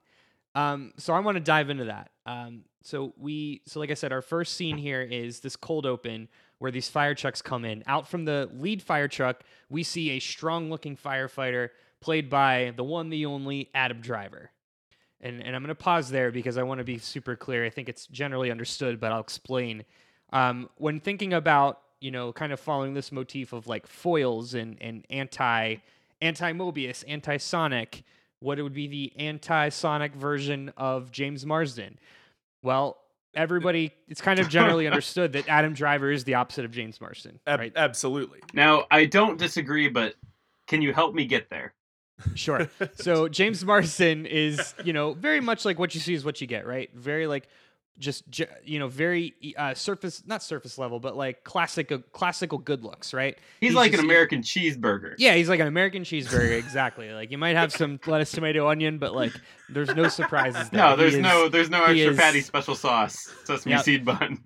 Um, so I want to dive into that. Um, so we, so like I said, our first scene here is this cold open where these fire trucks come in. Out from the lead fire truck, we see a strong-looking firefighter played by the one, the only Adam Driver. And and I'm gonna pause there because I want to be super clear. I think it's generally understood, but I'll explain. Um, when thinking about you know kind of following this motif of like foils and and anti anti Mobius, anti Sonic, what it would be the anti Sonic version of James Marsden. Well, everybody, it's kind of generally understood that Adam Driver is the opposite of James Marsden, Ab- right? Absolutely. Now, I don't disagree, but can you help me get there? Sure. So James Marsden is, you know, very much like what you see is what you get, right? Very like just you know, very uh, surface not surface level, but like classic classical good looks, right? He's, like just- an American cheeseburger. Yeah, he's like an American cheeseburger, exactly. like you might have some lettuce, tomato, onion, but like there's no surprises there. No, He there's is- no there's no extra is- patty special sauce. Sesame Yep. seed bun.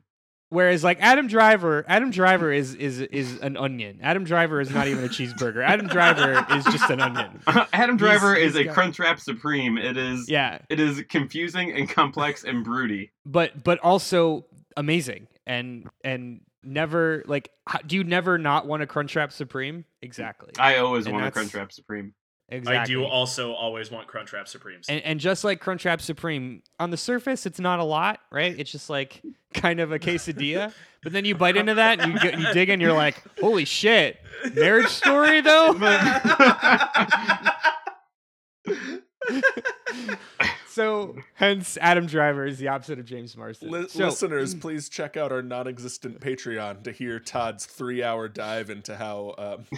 Whereas like Adam Driver, Adam Driver is is is an onion. Adam Driver is not even a cheeseburger. Adam Driver is just an onion. Adam Driver He's- is he's a Crunchwrap Supreme. It is Yeah, it is confusing and complex and broody. but but also amazing and and never like do you never not want a Crunchwrap Supreme? Exactly. I always And want a Crunchwrap Supreme. Exactly. I do also always want Crunchwrap Supremes. And, and just like Crunchwrap Supreme, on the surface, it's not a lot, right? It's just like kind of a quesadilla. but then you bite into that and you get, you dig in, you're like, holy shit, marriage story though. so hence Adam Driver is the opposite of James Marsden. Li- So- listeners, please check out our non-existent Patreon to hear Todd's three-hour dive into how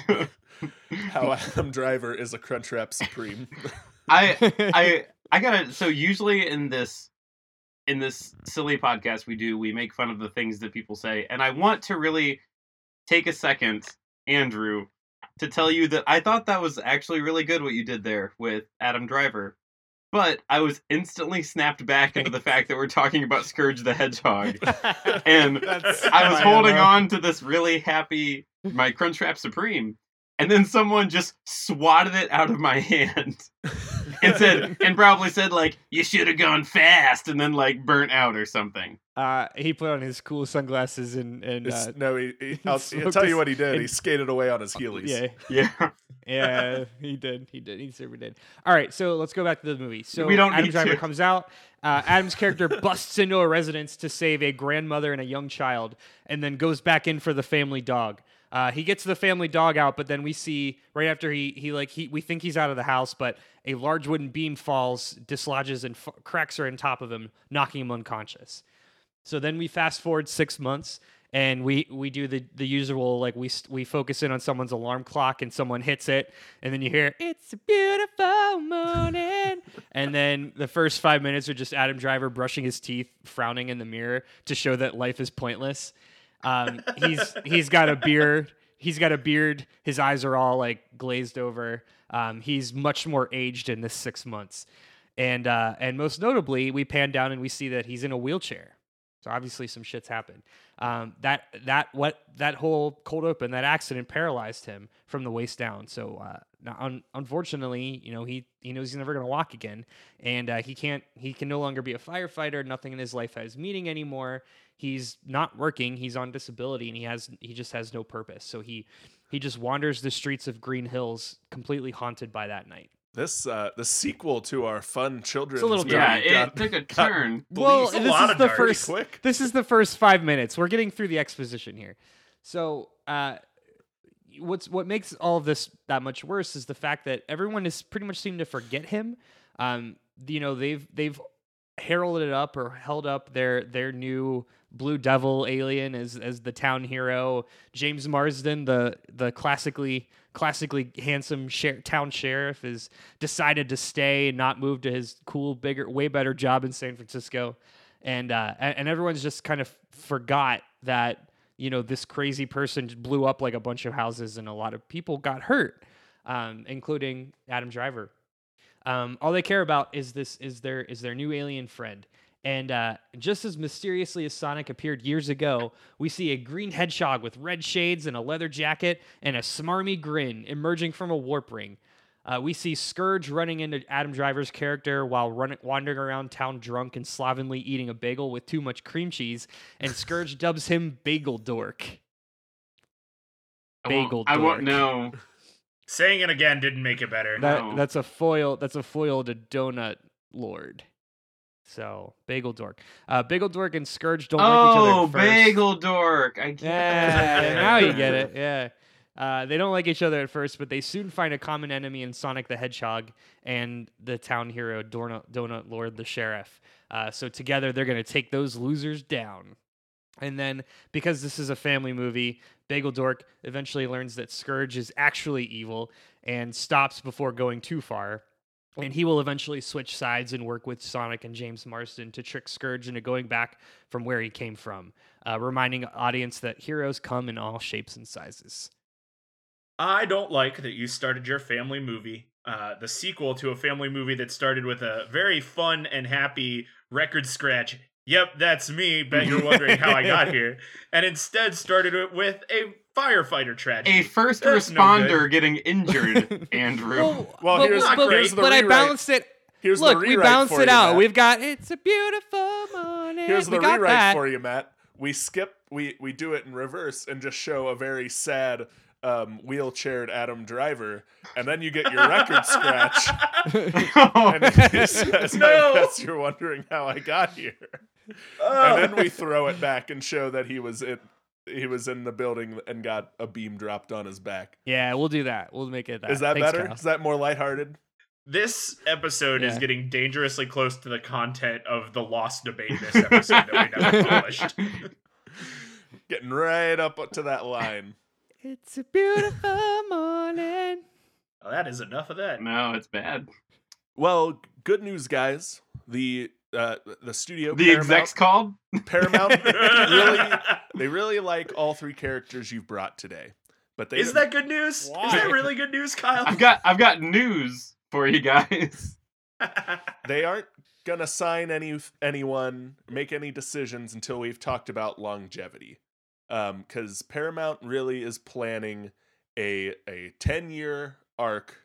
um, how Adam Driver is a Crunchwrap Supreme. I I I gotta so usually in this in this silly podcast we do we make fun of the things that people say and I want to really take a second, Andrew, to tell you that I thought that was actually really good what you did there with Adam Driver. But I was instantly snapped back into the fact that we're talking about Scourge the Hedgehog. And I was holding on to this really happy my Crunchwrap Supreme, and then someone just swatted it out of my hand and said, and probably said like, "You should have gone fast," and then like burnt out or something. Uh, he put on his cool sunglasses and and uh, no, he, he, I'll, smoked I'll tell you what he did. He skated away on his heelys. yeah, Yeah, yeah, he did. He did. He super did. All right, so let's go back to the movie. So We don't Adam need Driver to. comes out. Uh, Adam's character busts into a residence to save a grandmother and a young child, and then goes back in for the family dog. Uh, he gets the family dog out, but then we see right after he he like he we think he's out of the house, but a large wooden beam falls, dislodges, and f- cracks her on top of him, knocking him unconscious. So then we fast forward six months, and we we do the the usual like we we focus in on someone's alarm clock, and someone hits it, and then you hear "It's a beautiful morning," and then the first five minutes are just Adam Driver brushing his teeth, frowning in the mirror to show that life is pointless. Um, he's he's got a beard. He's got a beard. His eyes are all like glazed over. Um, he's much more aged in this six months, and uh, and most notably, we pan down and we see that he's in a wheelchair. So obviously some shit's happened. Um, that that what that whole cold open that accident paralyzed him from the waist down. So uh, un- unfortunately, you know he he knows he's never gonna walk again, and uh, he can't he can no longer be a firefighter. Nothing in his life has meaning anymore. He's not working. He's on disability, and he has he just has no purpose. So he he just wanders the streets of Green Hills, completely haunted by that night. This uh, the sequel to our fun children's little movie yeah, dark. it got- took a turn. Well, a this lot is of the first. quick. This is the first five minutes. We're getting through the exposition here. So, uh, what's what makes all of this that much worse is the fact that everyone has pretty much seemed to forget him. Um, you know, they've they've heralded up or held up their their new blue devil alien as as the town hero. James Marsden, the the classically classically handsome sher- town sheriff, is decided to stay and not move to his cool, bigger, way better job in San Francisco, and uh, and everyone's just kind of forgot that you know this crazy person blew up like a bunch of houses and a lot of people got hurt, um, including Adam Driver. Um, all they care about is this is their is their new alien friend. And uh, just as mysteriously as Sonic appeared years ago, we see a green hedgehog with red shades and a leather jacket and a smarmy grin emerging from a warp ring. Uh, we see Scourge running into Adam Driver's character while running, wandering around town drunk and slovenly eating a bagel with too much cream cheese, and Scourge dubs him Bagel Dork. I won't- I won't know. Saying it again didn't make it better. That No. that's a foil. That's a foil to Donut Lord. So Bagel Dork, uh, Bagel Dork and Scourge don't like each other. Oh, bagel dork! I get Yeah, now you get it. Yeah. Uh, they don't like each other at first, but they soon find a common enemy in Sonic the Hedgehog and the town hero Donut, Donut Lord the Sheriff. Uh, so together they're going to take those losers down. And then, because this is a family movie, Bagel Dork eventually learns that Scourge is actually evil and stops before going too far. And he will eventually switch sides and work with Sonic and James Marsden to trick Scourge into going back from where he came from, uh, reminding audience that heroes come in all shapes and sizes. I don't like that you started your family movie, uh, the sequel to a family movie that started with a very fun and happy record scratch Yep, that's me. Bet you're wondering how I got here. And instead started it with a firefighter tragedy. A first That's no responder getting injured, Andrew. Well, Well, but, here's- but, here's the but I balanced it. Here's Look, the we rewrite balanced it out. Matt. We've got it's a beautiful morning. Here's we the got rewrite that. for you, Matt. We skip, we we do it in reverse and just show a very sad um, wheelchaired Adam Driver, and then you get your record scratch, and he says, No. "I guess you're wondering how I got here." Oh. And then we throw it back and show that he was in he was in the building and got a beam dropped on his back. Yeah, we'll do that. We'll make it that. Is that Thanks, better? Kyle. Is that more lighthearted? This episode is getting dangerously close to the content of the lost debate this episode that we never published. Getting right up to that line. It's a beautiful morning. Well, that is enough of that. no, it's bad. Well, good news, guys. The uh, the studio The Paramount, execs called. Paramount really they really like all three characters you've brought today. But they Is that good news? Why? Is that really good news, Kyle? I've got I've got news for you guys. they aren't gonna sign any anyone, make any decisions until we've talked about longevity. Um, because Paramount really is planning a a ten year arc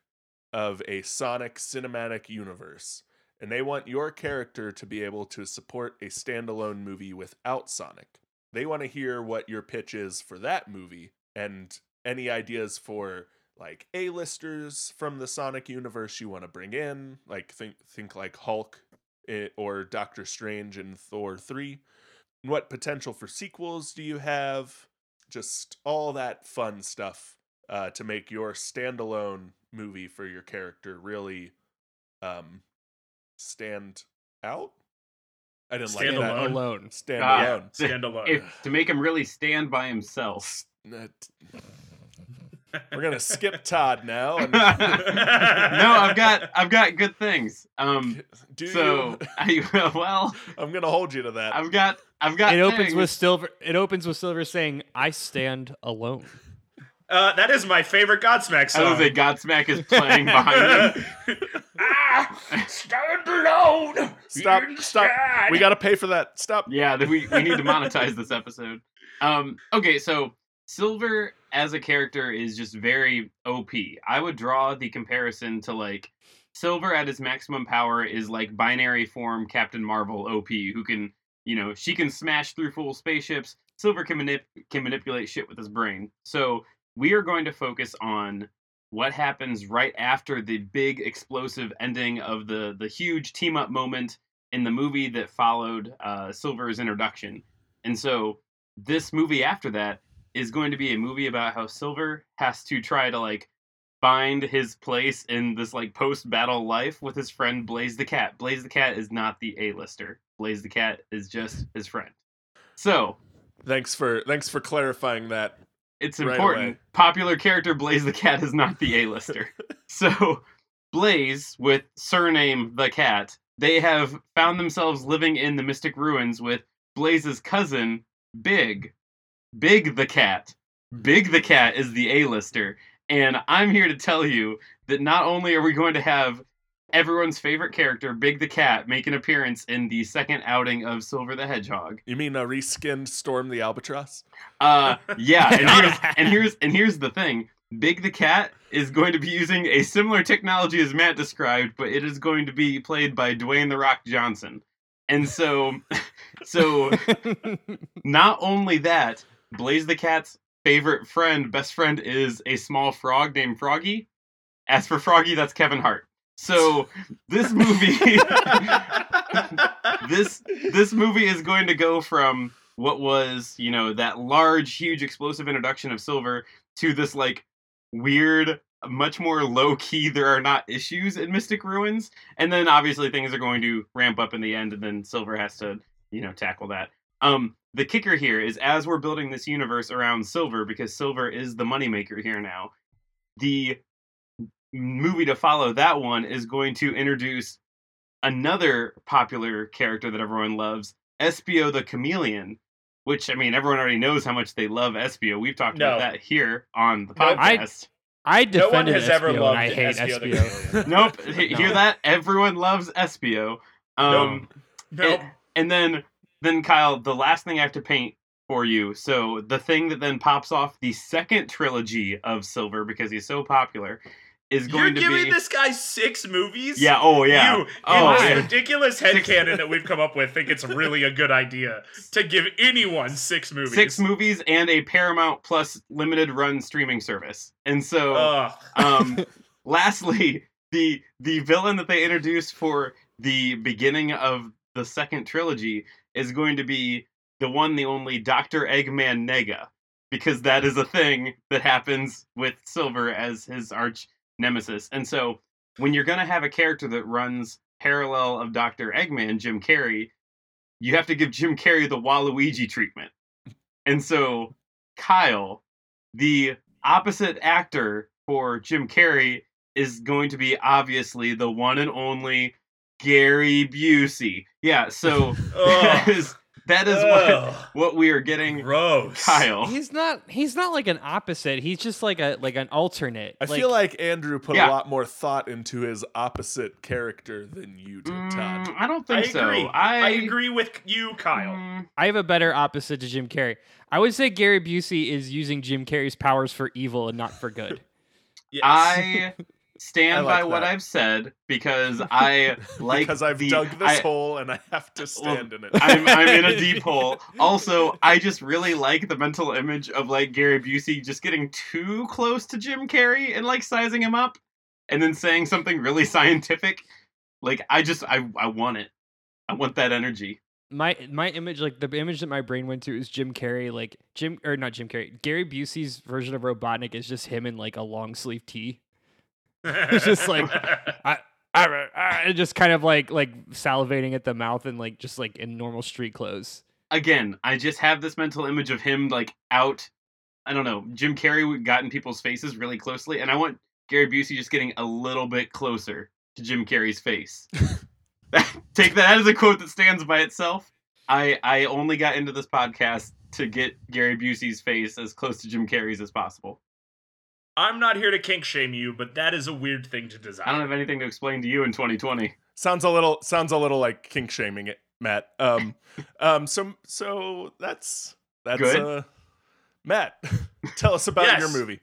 of a Sonic cinematic universe, and they want your character to be able to support a standalone movie without Sonic. They want to hear what your pitch is for that movie and any ideas for like A-listers from the Sonic universe you want to bring in, like think think like Hulk eh, or Doctor Strange in Thor 3. What potential for sequels do you have? Just all that fun stuff uh, to make your standalone movie for your character really um, stand out. I didn't Stand like that. alone. Alone. Stand Ah. alone. Stand alone. If, to make him really stand by himself. Uh, We're gonna skip Todd now. And no, I've got I've got good things. Um, do so you? I well, I'm gonna hold you to that. I've got I've got. It opens with silver. It opens with silver saying, "I stand alone." uh, that is my favorite Godsmack song. I song. was say Godsmack is playing behind me. ah, stand alone. Stop! Stop! inside. We gotta pay for that. Stop. Yeah, we we need to monetize this episode. Um, okay, so Silver as a character is just very OP. I would draw the comparison to like Silver at his maximum power is like binary form Captain Marvel OP, who can you know she can smash through full spaceships. Silver can manip- can manipulate shit with his brain. So we are going to focus on what happens right after the big explosive ending of the the huge team up moment in the movie that followed uh, Silver's introduction. And so this movie after that is going to be a movie about how Silver has to try to like find his place in this like post battle life with his friend Blaze the Cat. Blaze the Cat is not the A-lister. Blaze the Cat is just his friend. So Thanks for thanks for clarifying that. it's Right important. away. Popular character Blaze the Cat is not the A-lister. so Blaze, with surname the Cat, they have found themselves living in the Mystic Ruins with Blaze's cousin, Big. Big the Cat. Big the Cat is the A-lister. And I'm here to tell you that not only are we going to have everyone's favorite character, Big the Cat, make an appearance in the second outing of Silver the Hedgehog, You mean a reskinned Storm the Albatross? uh, yeah, and here's and here's and here's the thing: Big the Cat is going to be using a similar technology as Matt described, but it is going to be played by Dwayne the Rock Johnson. And so, so not only that, Blaze the Cat's favorite friend, best friend, is a small frog named Froggy. As for Froggy, that's Kevin Hart. So this movie, this this movie is going to go from what was you know that large huge explosive introduction of silver to this like weird much more low key there are not issues in mystic ruins and then obviously things are going to ramp up in the end and then silver has to you know tackle that um the kicker here is as we're building this universe around silver because silver is the moneymaker here now the movie to follow that one is going to introduce another popular character that everyone loves, Espio the Chameleon, which I mean everyone already knows how much they love Espio. We've talked No. about that here on the Nope. I- podcast. I No one defended has ever Espio, loved I hate Espio the Espio. Chameleon. nope, he- hear that? Everyone loves Espio. Um No. and, and then then Kyle, the last thing I have to paint for you. So the thing that then pops off the second trilogy of Silver because he's so popular is You're going to giving be this guy six movies? Yeah, oh yeah. You, oh, in this yeah. ridiculous headcanon that we've come up with, think it's really a good idea to give anyone six movies. Six movies and a Paramount Plus limited run streaming service. And so Ugh. um lastly, the the villain that they introduced for the beginning of the second trilogy is going to be the one the only Dr. Eggman Nega because that is a thing that happens with Silver as his arch nemesis. And so when you're going to have a character that runs parallel of Dr. Eggman, Jim Carrey, you have to give Jim Carrey the Waluigi treatment. And so Kyle, the opposite actor for Jim Carrey is going to be obviously the one and only Gary Busey. Yeah, so that Ugh. is that is what Ugh. what we are getting Gross. Kyle. He's not. He's not like an opposite. He's just like a like an alternate. I feel like Andrew put Yeah. a lot more thought into his opposite character than you did, Todd. Mm, I don't I think agree. so. I, I agree with you, Kyle. Mm, I have a better opposite to Jim Carrey. I would say Gary Busey is using Jim Carrey's powers for evil and not for good. Yes. I stand like by what. I've said because I like because I've the, dug this I- hole and I have to stand in it. I'm, I'm in a deep hole. Also, I just really like the mental image of like Gary Busey just getting too close to Jim Carrey and like sizing him up and then saying something really scientific. Like I just I I want it. I want that energy. My my image, like the image that my brain went to, is Jim Carrey, like Jim or not Jim Carrey. Gary Busey's version of Robotnik is just him in like a long sleeve tee. It's just like- I, I, I just kind of like like salivating at the mouth and like just like in normal street clothes. Again, I just have this mental image of him like out. I don't know. Jim Carrey got in people's faces really closely, and I want Gary Busey just getting a little bit closer to Jim Carrey's face. Take that as a quote that stands by itself. I I only got into this podcast to get Gary Busey's face as close to Jim Carrey's as possible. I'm not here to kink shame you, but that is a weird thing to design. I don't have anything to explain to you in 2020. sounds a little sounds a little like kink shaming it, Matt. Um, um, so so that's that's Good. uh, Matt. tell us about Yes. your movie.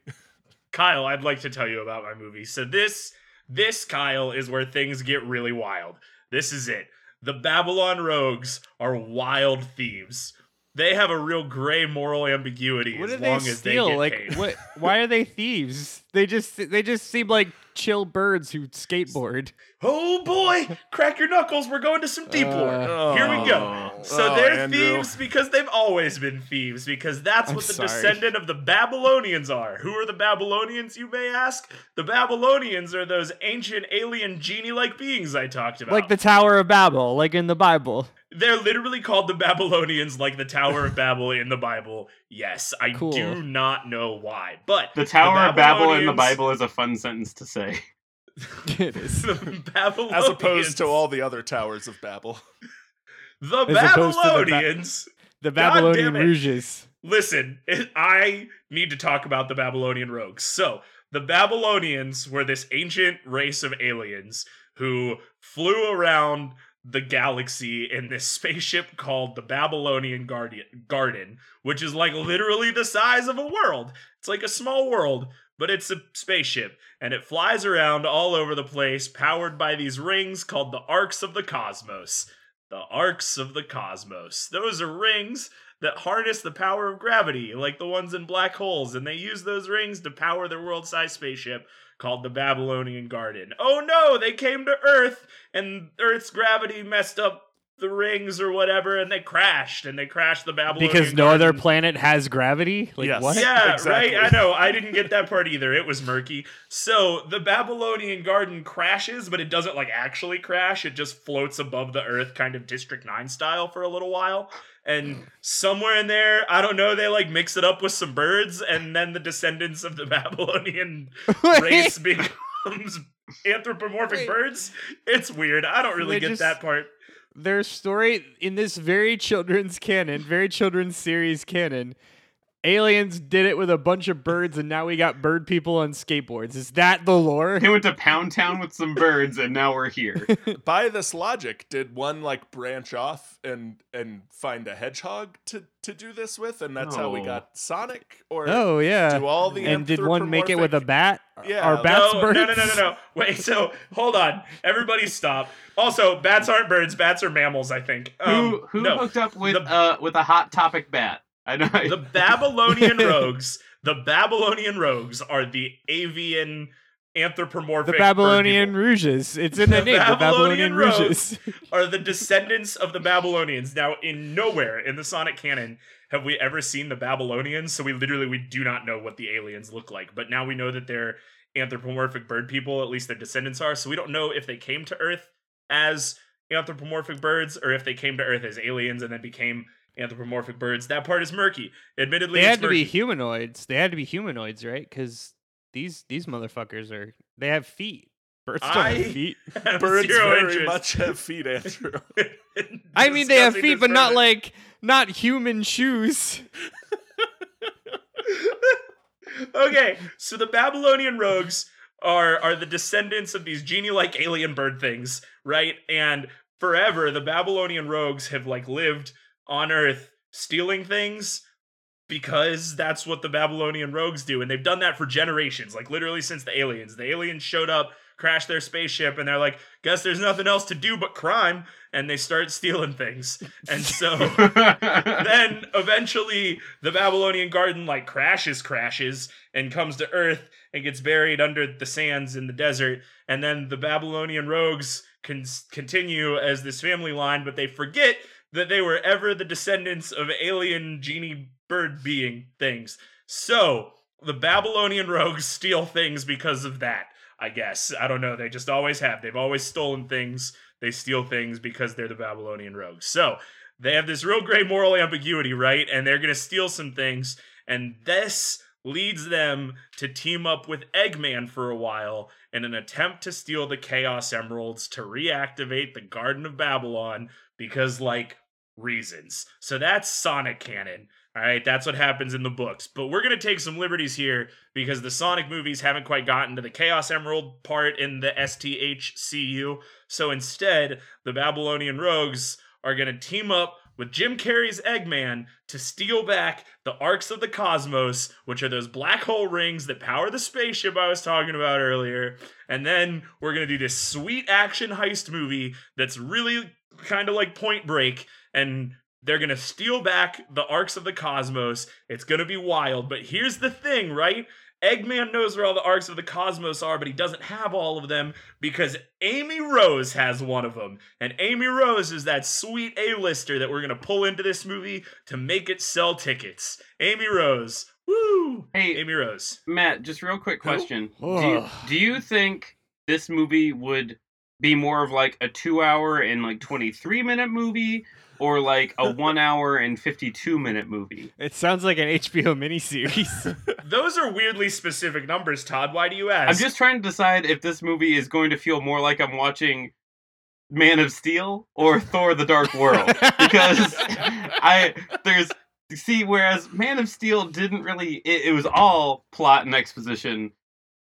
Kyle, I'd like to tell you about my movie. So this this Kyle is where things get really wild. This is it. The Babylon Rogues are wild thieves. They have a real gray moral ambiguity What as did they long as they steal? get like paid. what? Why are they thieves? They just they just seem like chill birds who skateboard. Oh boy, crack your knuckles. We're going to some deep lore. Uh, Here we go. So Oh, they're Andrew. thieves because they've always been thieves because that's I'm what the sorry. descendant of the Babylonians are. Who are the Babylonians, you may ask? The Babylonians are those ancient alien genie-like beings I talked about. Like the Tower of Babel, like in the Bible. They're literally called the Babylonians like the Tower of Babel in the Bible. Yes, I Cool. do not know why. But The Tower of Babel in the Bible is a fun sentence to say. it is. the Babylonians As opposed to all the other towers of Babel. the As opposed to the Ba- Babylonians. The Babylonian damn it. Rogues. Listen, it- I need to talk about the Babylonian rogues. So, the Babylonians were this ancient race of aliens who flew around the galaxy in this spaceship called the Babylonian Guardian, Garden, which is like literally the size of a world. It's like a small world, but it's a spaceship, and it flies around all over the place, powered by these rings called the Arks of the Cosmos. The Arks of the Cosmos. Those are rings that harness the power of gravity, like the ones in black holes, and they use those rings to power their world sized spaceship called the Babylonian Garden. Oh no, they came to Earth, and Earth's gravity messed up the rings or whatever, and they crashed, and they crashed the Babylonian Because no other planet has gravity? Like Yes. what? Yeah, Exactly. right. I know. I didn't get that part either. It was murky. So the Babylonian garden crashes, but it doesn't like actually crash. It just floats above the earth, kind of District 9 style for a little while. And somewhere in there, I don't know, they like mix it up with some birds, and then the descendants of the Babylonian race becomes anthropomorphic Wait. birds. It's weird. I don't really They get just- that part. Their story in this very children's canon, very children's series canon, aliens did it with a bunch of birds, and now we got bird people on skateboards. Is that the lore? They went to Pound Town with some birds, and now we're here. By this logic, did one like branch off and and find a hedgehog to to do this with, and that's how we got Sonic? Or Oh yeah. do all the and did one make it with a bat? Yeah, Are bats no, birds? no, no, no, no, no. Wait, so hold on. Everybody stop. Also, bats aren't birds. Bats are mammals, I think. Um, who who no. hooked up with The- uh with a hot topic bat? I know. the Babylonian rogues, the Babylonian rogues are the avian anthropomorphic The Babylonian people. Rouges. It's in the, The name. The Babylonian Babylonian rogues. Rouges. are the descendants of the Babylonians. Now, in nowhere in the Sonic canon have we ever seen the Babylonians, so we literally we do not know what the aliens look like. But now we know that they're anthropomorphic bird people, at least their descendants are. So we don't know if they came to Earth as anthropomorphic birds or if they came to Earth as aliens and then became anthropomorphic birds. That part is murky. Admittedly, They it's had to be humanoids. They had to be humanoids, right? Because these these motherfuckers are. They have feet. Birds don't I- have feet. have Birds zero very interest much have feet, Andrew. I mean, they have feet, but not further. like not human shoes. okay, so the Babylonian rogues are are the descendants of these genie-like alien bird things, right? And forever the Babylonian rogues have like lived on Earth stealing things because that's what the Babylonian rogues do and they've done that for generations, like literally since the aliens. The aliens showed up, crashed their spaceship and they're like, "Guess there's nothing else to do but crime." And they start stealing things. And so then eventually the Babylonian garden like crashes, crashes, and comes to Earth and gets buried under the sands in the desert. And then the Babylonian rogues can continue as this family line, but they forget that they were ever the descendants of alien genie bird being things. So the Babylonian rogues steal things because of that. I guess I don't know. They just always have. They've always stolen things. They steal things because they're the Babylonian rogues. So they have this real great moral ambiguity, right? And they're gonna steal some things, and this leads them to team up with Eggman for a while in an attempt to steal the Chaos Emeralds to reactivate the Garden of Babylon because, like, reasons. So that's Sonic canon. All right, that's what happens in the books. But we're going to take some liberties here because the Sonic movies haven't quite gotten to the Chaos Emerald part in the STHCU. So instead, the Babylonian Rogues are going to team up with Jim Carrey's Eggman to steal back the Arks of the Cosmos, which are those black hole rings that power the spaceship I was talking about earlier. And then we're going to do this sweet action heist movie that's really kind of like Point Break. And they're going to steal back the Arks of the Cosmos. It's going to be wild. But here's the thing, right? Eggman knows where all the arks of the cosmos are, but he doesn't have all of them because Amy Rose has one of them. And Amy Rose is that sweet A-lister that we're going to pull into this movie to make it sell tickets. Amy Rose. Woo! Hey, Amy Rose. Matt, just real quick Who? question. Do you, do you think this movie would be more of like a two hour and like 23 minute movie or like a one hour and 52 minute movie? It sounds like an HBO miniseries. Those are weirdly specific numbers, Todd. Why do you ask? I'm just trying to decide if this movie is going to feel more like I'm watching Man of Steel or Thor the Dark World. Because I there's see whereas Man of Steel didn't really it, it was all plot and exposition.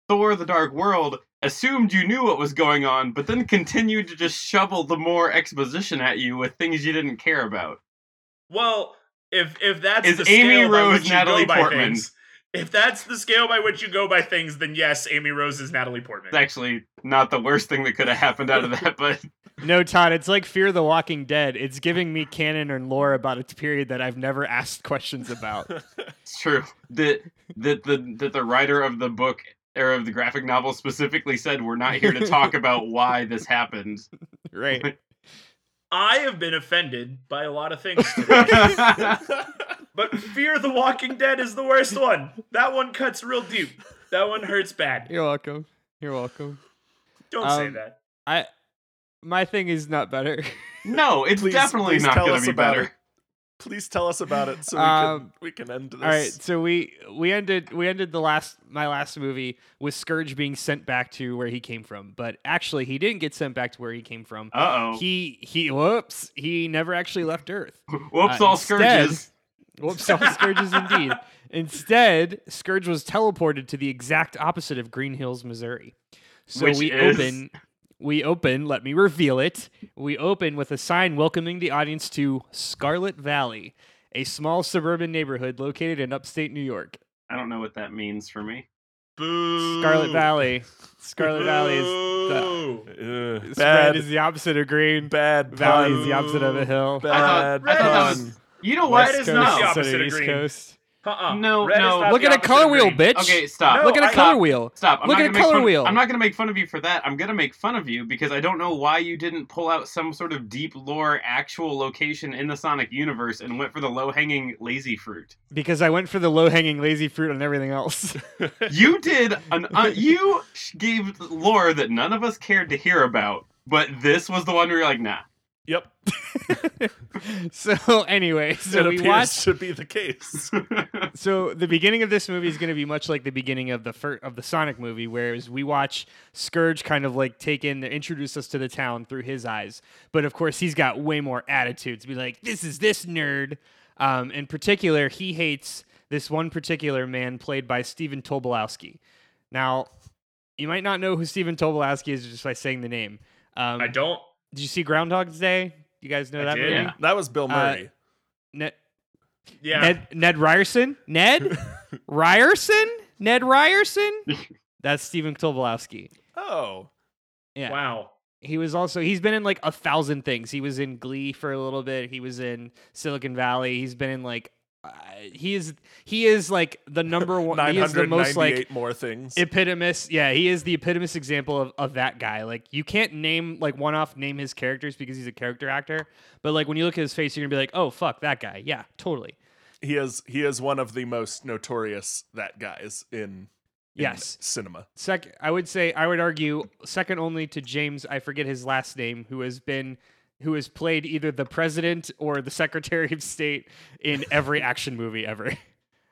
Thor the Dark World assumed you knew what was going on, but then continued to just shovel the more exposition at you with things you didn't care about. Well, if if that's Is the Amy scale by Rose which you Natalie go by Portman? things, if that's the scale by which you go by things, then yes, Amy Rose is Natalie Portman. It's actually not the worst thing that could have happened out of that, but no, Todd, it's like Fear the Walking Dead. It's giving me canon and lore about a period that I've never asked questions about. It's true that that the that the writer of the book or of the graphic novel specifically said we're not here to talk about why this happened. right. I have been offended by a lot of things today. but Fear the Walking Dead is the worst one. That one cuts real deep. That one hurts bad. You're welcome. You're welcome. Don't say Um, that. I my thing is not better. no, it's Please- definitely please not going to be about better. It. Please tell us about it so we Um, can we can end this. All right, so we we ended we ended the last my last movie with Scourge being sent back to where he came from, but actually he didn't get sent back to where he came from. Uh oh. He he whoops he never actually left Earth. Whoops, uh, all instead- scourges. Whoops, all Scourges indeed. Instead, Scourge was teleported to the exact opposite of Green Hills, Missouri. So Which we is- open we open, let me reveal it. We open with a sign welcoming the audience to Scarlet Valley, a small suburban neighborhood located in upstate New York. I don't know what that means for me. Boo. Scarlet Valley. Scarlet Valley is the Boo. Ugh, red bad, is the opposite of green. bad Valley is the opposite of a hill. Bad I thought that pun. was- You know what? Red is West not the opposite of of East. Coast. Uh-uh. No, Red no. Look at a opposite color wheel, green. bitch. Okay, stop. No, Look at a I- color stop. wheel. Stop. I'm Look not at gonna a color make fun, wheel. I'm not gonna make fun of you for that. I'm gonna make fun of you because I don't know why you didn't pull out some sort of deep lore actual location in the Sonic universe and went for the low hanging lazy fruit. Because I went for the low hanging lazy fruit on everything else. You did an uh, you gave lore that none of us cared to hear about, but this was the one where you're like, nah. Yep, so anyway, so it we appears watched. to be the case. So the beginning of this movie is going to be much like the beginning of the fir- of the Sonic movie, whereas we watch Scourge kind of like take in, introduce us to the town through his eyes. But of course, he's got way more attitudes. Be like, this is this nerd. Um, in particular, he hates this one particular man played by Stephen Tobolowsky. Now, you might not know who Stephen Tobolowsky is just by saying the name. Um, I don't. Did you see Groundhog's Day? You guys know I that did. movie? Yeah. That was Bill Uh, Murray. Ned, Yeah. Ned Ned Ryerson? Ned Ryerson? Ned Ryerson? That's Stephen Tobolowsky. oh, Yeah. Wow. He was also he's been in like a thousand things. He was in Glee for a little bit. He was in Silicon Valley. He's been in like uh, he is he is like the number one. He is the most like more things. epitomous yeah he is the epitomous example of, of that guy like you can't name like one off name his characters because he's a character actor but like when you look at his face you're gonna be like oh fuck that guy yeah totally he is he is one of the most notorious that guys in, in Yes. cinema. Second, I would say I would argue second only to James. I forget his last name, who has been who has played either the president or the secretary of state in every action movie ever.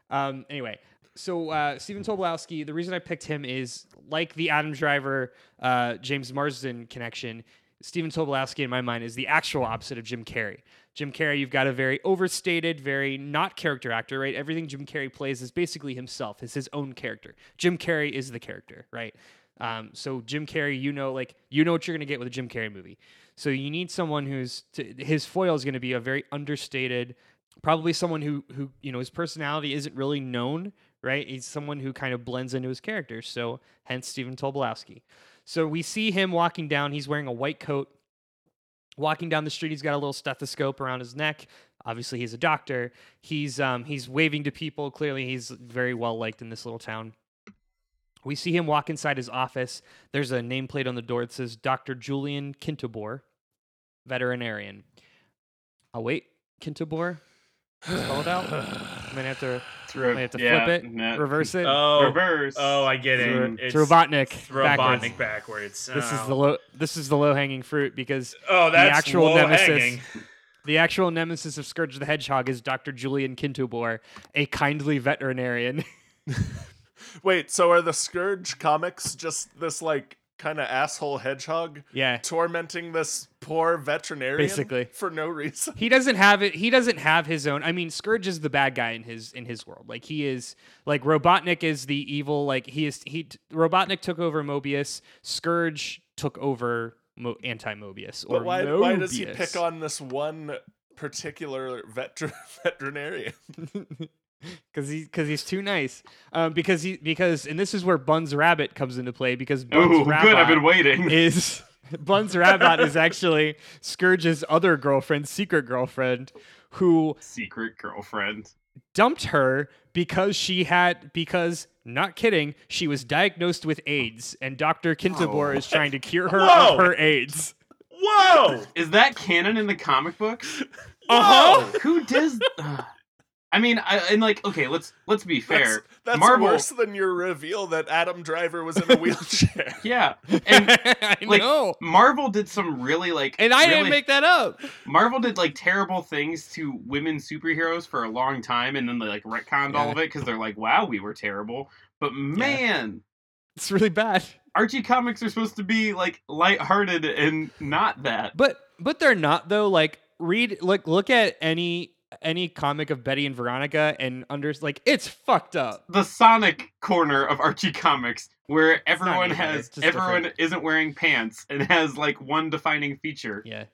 Um, anyway, so uh, Stephen Tobolowsky. The reason I picked him is like the Adam Driver, uh, James Marsden connection. Stephen Tobolowsky, in my mind, is the actual opposite of Jim Carrey. Jim Carrey, you've got a very overstated, very not character actor, right? Everything Jim Carrey plays is basically himself, is his own character. Jim Carrey is the character, right? Um, so Jim Carrey, you know, like you know what you're gonna get with a Jim Carrey movie. So you need someone who's to, his foil is gonna be a very understated, probably someone who who you know his personality isn't really known, right? He's someone who kind of blends into his character. So hence Stephen Tobolowsky. So we see him walking down. He's wearing a white coat. Walking down the street, he's got a little stethoscope around his neck. Obviously, he's a doctor. He's um, he's waving to people. Clearly, he's very well liked in this little town. We see him walk inside his office. There's a nameplate on the door that says Dr. Julian Kintobor, veterinarian. Oh wait, Kintobor. Spell it out. I'm gonna have to, Throw- I have to yeah, flip it, no. reverse it. Oh. Reverse. Oh, I get it. It's It's Robotnik. Robotnik backwards. backwards. This is Oh. the low. This is the low hanging fruit because Oh, that's actual low nemesis. hanging. the actual nemesis of Scourge the Hedgehog is Dr. Julian Kintobor, a kindly veterinarian. Wait, so are the Scourge comics just this like kind of asshole hedgehog yeah. tormenting this poor veterinarian Basically. for no reason? He doesn't have it. He doesn't have his own. I mean, Scourge is the bad guy in his in his world. Like he is like Robotnik is the evil. Like he is he Robotnik took over Mobius. Scourge took over Mo- anti Mobius. Or But why why does he pick on this one particular vet- veterinarian? because he because he's too nice. Um, because he because and this is where Buns Rabbot comes into play because Buns Ooh, Rabbit good. I've been waiting. is Buns Rabbot is actually Scourge's other girlfriend, secret girlfriend, who Secret girlfriend. dumped her because she had because not kidding, she was diagnosed with AIDS, and Doctor Kintobor is trying to cure her Whoa. of her AIDS. Whoa! Is that canon in the comic books? Uh-huh. Who does? I mean, I, and like, okay, let's let's be fair. that's Marvel- worse than your reveal that Adam Driver was in a wheelchair. Yeah, and I like know, Marvel did some really like, and I really, didn't make that up. Marvel did like terrible things to women superheroes for a long time, and then they like retconned all of it because they're like, wow, we were terrible. But man, It's really bad. Archie comics are supposed to be like lighthearted and not that. But but they're not though. Like read look look at any any comic of Betty and Veronica and under like it's fucked up. the Sonic corner of Archie Comics, where everyone even, has everyone different. isn't wearing pants and has like one defining feature. Yeah.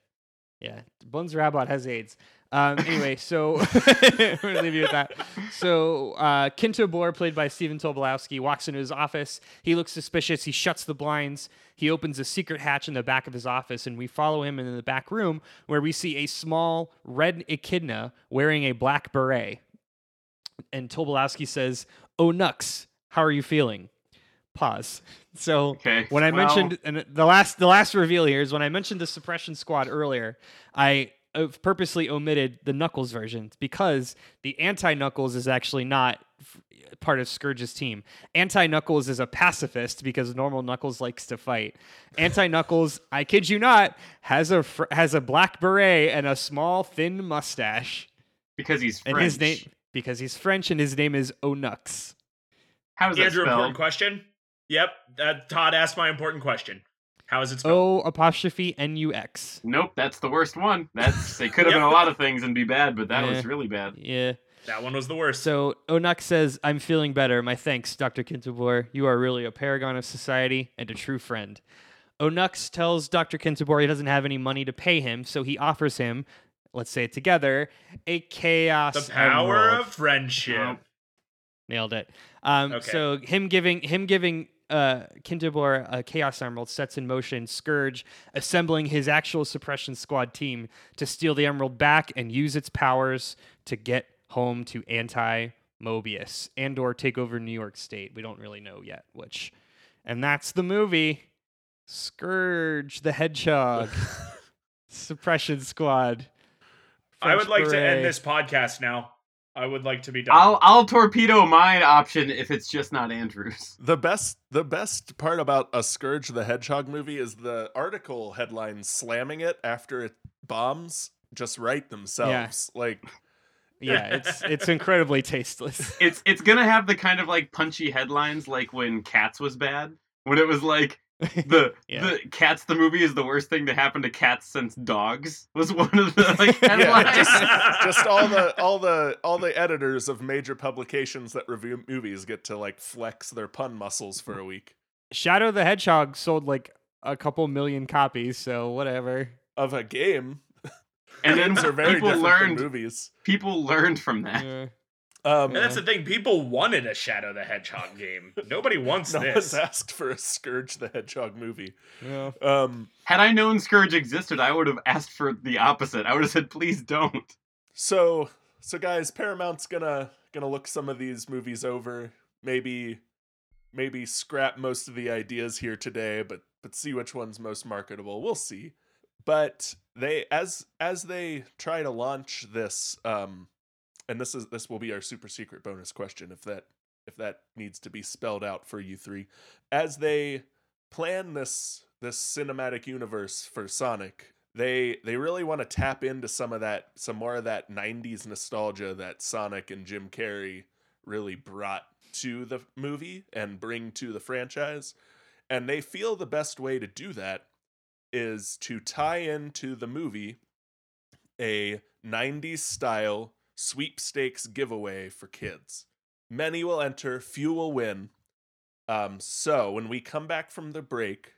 Yeah. Bones Rabbot has AIDS. Um, anyway, so I'm going to leave you with that. So uh, Kinto played by Stephen Tobolowsky, walks into his office. He looks suspicious. He shuts the blinds. He opens a secret hatch in the back of his office, and we follow him in the back room where we see a small red echidna wearing a black beret. And Tobolowsky says, Oh, Nux, how are you feeling? Pause. So Okay. when I well, mentioned and the last the last reveal here is when I mentioned the suppression squad earlier, I purposely omitted the Knuckles version because the anti Knuckles is actually not part of Scourge's team. Anti Knuckles is a pacifist because normal Knuckles likes to fight. Anti Knuckles, I kid you not, has a fr- has a black beret and a small thin mustache, because he's French. and his name because he's French and his name is Onux. How is that Andrew, important spelled? question. Yep, uh, Todd asked my important question. How is it spelled? O apostrophe N U X. Nope, that's the worst one. That's they could have been a lot of things and be bad, but that was really bad. Yeah. That one was the worst. So Onux says, I'm feeling better. My thanks, Dr. Kintobor. You are really a paragon of society and a true friend. Onux tells Dr. Kintobor he doesn't have any money to pay him, so he offers him, let's say it together, a chaos the power emerald. of friendship. Nailed it. Um, Okay. So him giving him giving uh, Kintobor a chaos emerald sets in motion Scourge assembling his actual suppression squad team to steal the emerald back and use its powers to get home to anti Mobius and or take over New York State. We don't really know yet which. And that's the movie. Scourge the Hedgehog. Suppression Squad. I would French like to end this podcast now. I would like to be done. I'll I'll torpedo my option if it's just not Andrews. The best the best part about a Scourge the Hedgehog movie is the article headlines slamming it after it bombs just write themselves. Yeah. Like Yeah, it's it's incredibly tasteless. It's it's gonna have the kind of like punchy headlines like when Cats was bad. When it was like the Yeah. the Cats the movie is the worst thing to happen to cats since dogs was one of the like Yeah, headlines. just, just all the all the all the editors of major publications that review movies get to like flex their pun muscles for a week. Shadow the Hedgehog sold like a couple million copies, so whatever. Of a game. and then are very people different learned movies. people learned from that. Yeah. Um, and that's the thing. People wanted a Shadow the Hedgehog game. Nobody wants no this. one's asked for a Scourge the Hedgehog movie. Yeah. Um, Had I known Scourge existed, I would have asked for the opposite. I would have said, "Please don't." so so guys, Paramount's gonna gonna look some of these movies over. Maybe maybe scrap most of the ideas here today, but but see which one's most marketable. We'll see. But they as as they try to launch this, um, and this is this will be our super secret bonus question if that if that needs to be spelled out for you three. As they plan this this cinematic universe for Sonic, they they really want to tap into some of that some more of that 90s nostalgia that Sonic and Jim Carrey really brought to the movie and bring to the franchise. And they feel the best way to do that is to tie into the movie a 90s style sweepstakes giveaway for kids. Many will enter, few will win. Um, so when we come back from the break,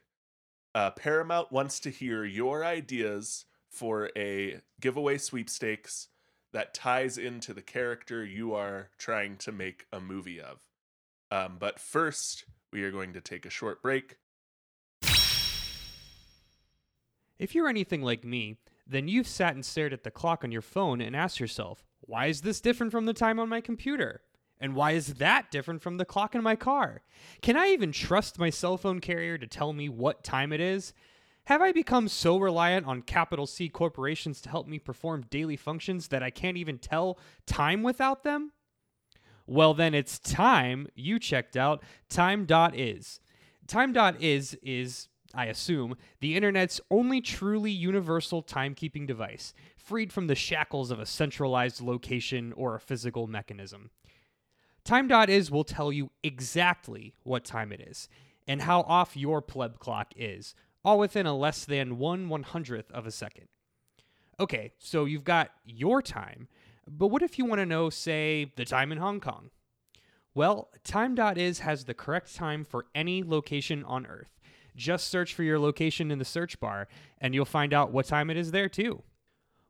uh, Paramount wants to hear your ideas for a giveaway sweepstakes that ties into the character you are trying to make a movie of. Um, but first, we are going to take a short break. If you're anything like me, then you've sat and stared at the clock on your phone and asked yourself, why is this different from the time on my computer? And why is that different from the clock in my car? Can I even trust my cell phone carrier to tell me what time it is? Have I become so reliant on capital C corporations to help me perform daily functions that I can't even tell time without them? Well, then it's time you checked out Time.is. Time.is is, I assume, the internet's only truly universal timekeeping device, freed from the shackles of a centralized location or a physical mechanism. Time.is will tell you exactly what time it is and how off your pleb clock is, all within a less than one one hundredth of a second. Okay, so you've got your time, But what if you want to know, say, the time in Hong Kong? Well, time.is has the correct time for any location on Earth. Just search for your location in the search bar, and you'll find out what time it is there, too.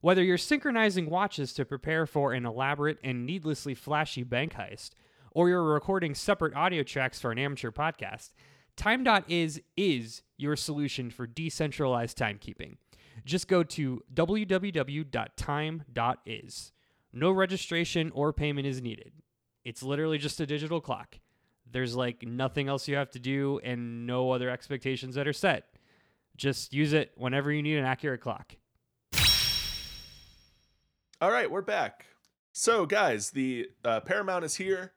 Whether you're synchronizing watches to prepare for an elaborate and needlessly flashy bank heist, or you're recording separate audio tracks for an amateur podcast, Time.is is your solution for decentralized timekeeping. Just go to www.time.is. No registration or payment is needed. It's literally just a digital clock. There's like nothing else you have to do and no other expectations that are set. Just use it whenever you need an accurate clock. All right, we're back. So, guys, the uh, Paramount is here.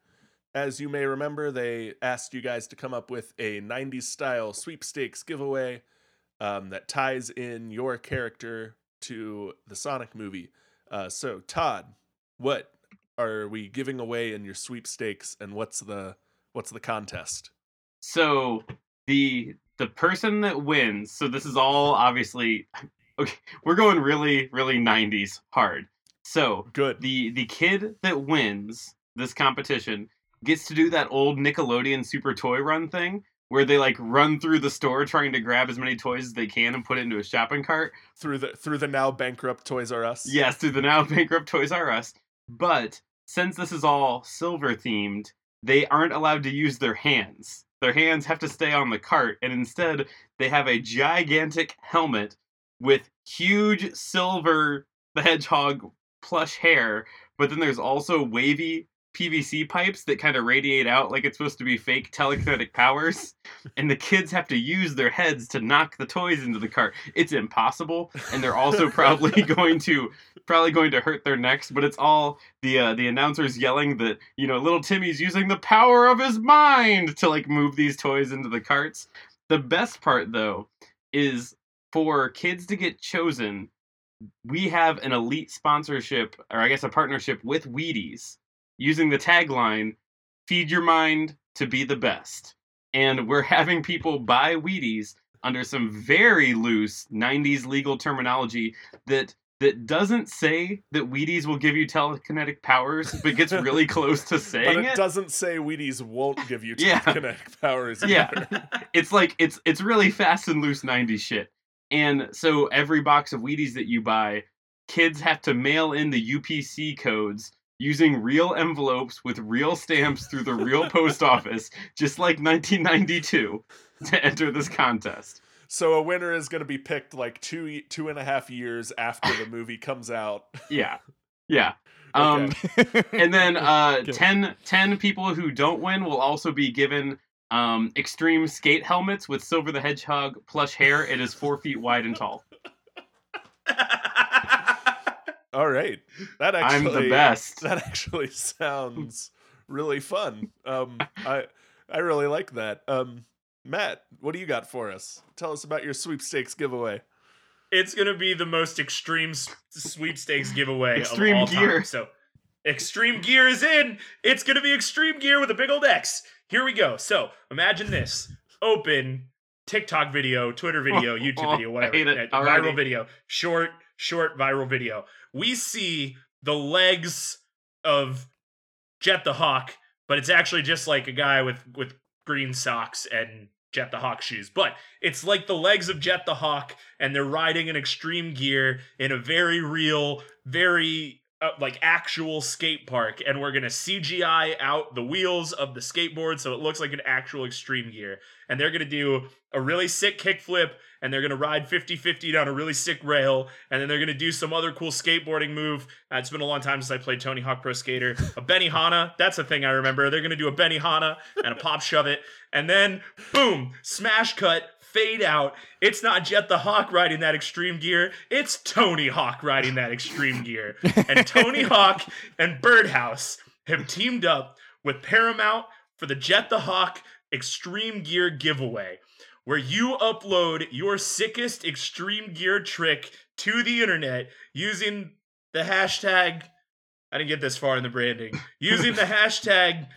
As you may remember, they asked you guys to come up with a 90s style sweepstakes giveaway um, that ties in your character to the Sonic movie. Uh, so, Todd, what are we giving away in your sweepstakes, and what's the what's the contest? So the the person that wins. So this is all obviously okay. We're going really really 90s hard. So Good. the the kid that wins this competition gets to do that old Nickelodeon Super Toy Run thing where they like run through the store trying to grab as many toys as they can and put it into a shopping cart. through the through the now bankrupt Toys R Us. Yes, through the now bankrupt Toys R Us. But since this is all silver themed, they aren't allowed to use their hands. Their hands have to stay on the cart, and instead they have a gigantic helmet with huge silver the hedgehog plush hair, but then there's also wavy PVC pipes that kind of radiate out like it's supposed to be fake telekinetic powers, and the kids have to use their heads to knock the toys into the cart. It's impossible, and they're also probably going to probably going to hurt their necks. But it's all the uh, the announcers yelling that you know little Timmy's using the power of his mind to like move these toys into the carts. The best part though is for kids to get chosen. We have an elite sponsorship, or I guess a partnership with Wheaties using the tagline feed your mind to be the best and we're having people buy wheaties under some very loose 90s legal terminology that that doesn't say that wheaties will give you telekinetic powers but gets really close to But saying it, it, doesn't say Wheaties won't give you Yeah. kinetic powers. Yeah. it's like it's it's really fast and loose 90s shit and so every box of wheaties that you buy kids have to mail in the upc codes using real envelopes with real stamps through the real post office just like 1992 to enter this contest So a winner is going to be picked like two two and a half years after the movie comes out. yeah yeah um Okay. and then uh 10, 10 people who don't win will also be given um extreme skate helmets with silver the hedgehog plush hair it is four feet wide and tall All right, that actually i'm the best That actually sounds really fun. Um, I I really like that. Um, Matt, what do you got for us? Tell us about your sweepstakes giveaway. it's gonna be the most extreme sweepstakes giveaway Extreme of all gear. time. So, extreme gear is in. It's gonna be extreme gear with a big old X. Here we go. So, imagine this: open TikTok video, Twitter video, YouTube video, whatever, hate it already. viral video, short, short viral video. We see the legs of Jet the Hawk, but it's actually just like a guy with with green socks and Jet the Hawk shoes. But it's like the legs of Jet the Hawk, and they're riding in extreme gear in a very real, very uh, like actual skate park. And we're gonna CGI out the wheels of the skateboard so it looks like an actual extreme gear. And they're gonna do a really sick kickflip, and they're gonna ride 50-50 down a really sick rail, and then they're gonna do some other cool skateboarding move. Uh, it's been a long time since I played Tony Hawk Pro Skater. A Benihana, that's a thing I remember. They're gonna do a Benihana and a pop shove it, and then boom, smash cut, fade out. It's not Jet the Hawk riding that extreme gear, it's Tony Hawk riding that extreme gear. And Tony Hawk and Birdhouse have teamed up with Paramount for the Jet the Hawk Extreme Gear giveaway, where you upload your sickest extreme gear trick to the internet using the hashtag. I didn't get this far in the branding. Using the hashtag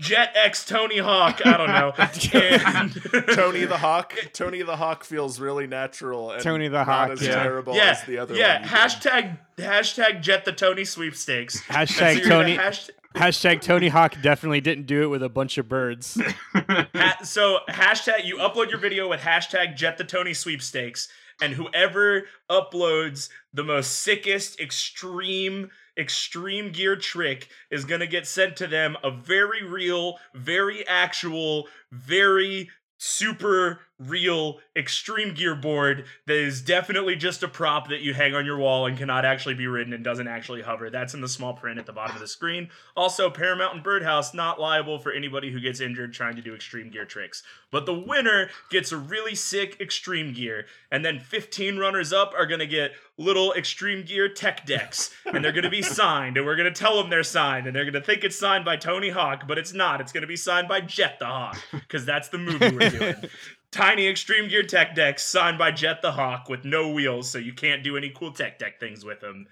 Jet X Tony Hawk. I don't know. And- Tony the Hawk. Tony the Hawk feels really natural. And Tony the not Hawk, as yeah. terrible yeah, as the other yeah. one. you did. Hashtag hashtag Jet the Tony sweepstakes. And so Hashtag Tony. hash- Hashtag Tony Hawk definitely didn't do it with a bunch of birds. Ha- so hashtag you upload your video with hashtag Jet the Tony sweepstakes, and whoever uploads the most sickest extreme extreme gear trick is gonna get sent to them a very real, very actual, very super real extreme gear board that is definitely just a prop that you hang on your wall and cannot actually be ridden and doesn't actually hover. That's in the small print at the bottom of the screen. Also, Paramount and Birdhouse not liable for anybody who gets injured trying to do extreme gear tricks. But the winner gets a really sick extreme gear, and then 15 runners up are gonna get little extreme gear tech decks, and they're gonna be signed, and we're gonna tell them they're signed, and they're gonna think it's signed by Tony Hawk, but it's not. It's gonna be signed by Jet the Hawk, because that's the movie we're doing. Tiny Extreme Gear Tech decks signed by Jet the Hawk with no wheels, so you can't do any cool tech deck things with them.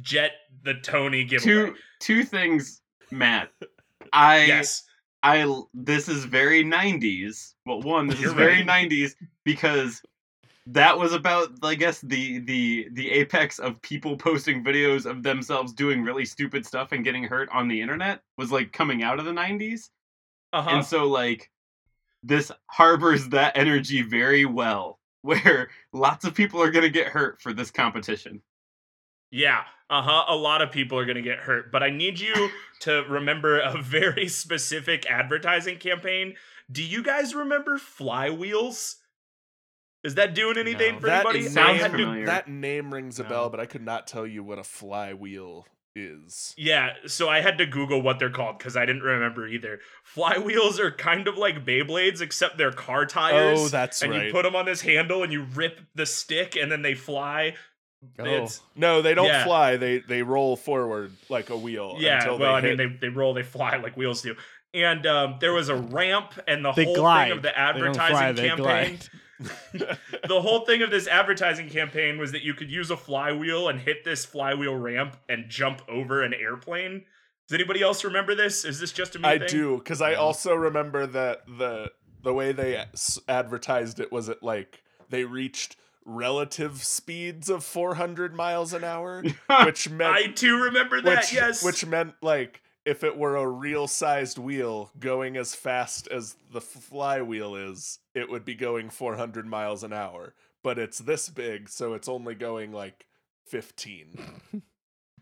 Jet the Tony giveaway. two two things, Matt. I yes. I this is very 90s. Well, one, this You're is very right. 90s because that was about I guess the the the apex of people posting videos of themselves doing really stupid stuff and getting hurt on the internet was like coming out of the 90s. Uh-huh. And so like this harbors that energy very well where lots of people are going to get hurt for this competition. Yeah, uh huh. A lot of people are going to get hurt, but I need you to remember a very specific advertising campaign. Do you guys remember flywheels? Is that doing anything No. for That anybody? is- I had to- That name rings a No. bell, but I could not tell you what a flywheel is. Yeah, so I had to Google what they're called because I didn't remember either. Flywheels are kind of like Beyblades, except they're car tires. Oh, that's and right. you put them on this handle and you rip the stick and then they fly. Oh. It's No, they don't Yeah. fly. They they roll forward like a wheel. yeah. until Well, they I mean, they they roll, they fly like wheels do. And um, there was a ramp, and the They whole glide. thing of the They don't advertising fly, they campaign. the whole thing of this advertising campaign was that you could use a flywheel and hit this flywheel ramp and jump over an airplane. Does anybody else remember this? Is this just a me I thing? do because I also remember that the the way they advertised it was it like they reached relative speeds of 400 miles an hour, which meant I do remember that. which, yes. which meant like if it were a real sized wheel going as fast as the flywheel is, it would be going 400 miles an hour. But it's this big, so it's only going like 15.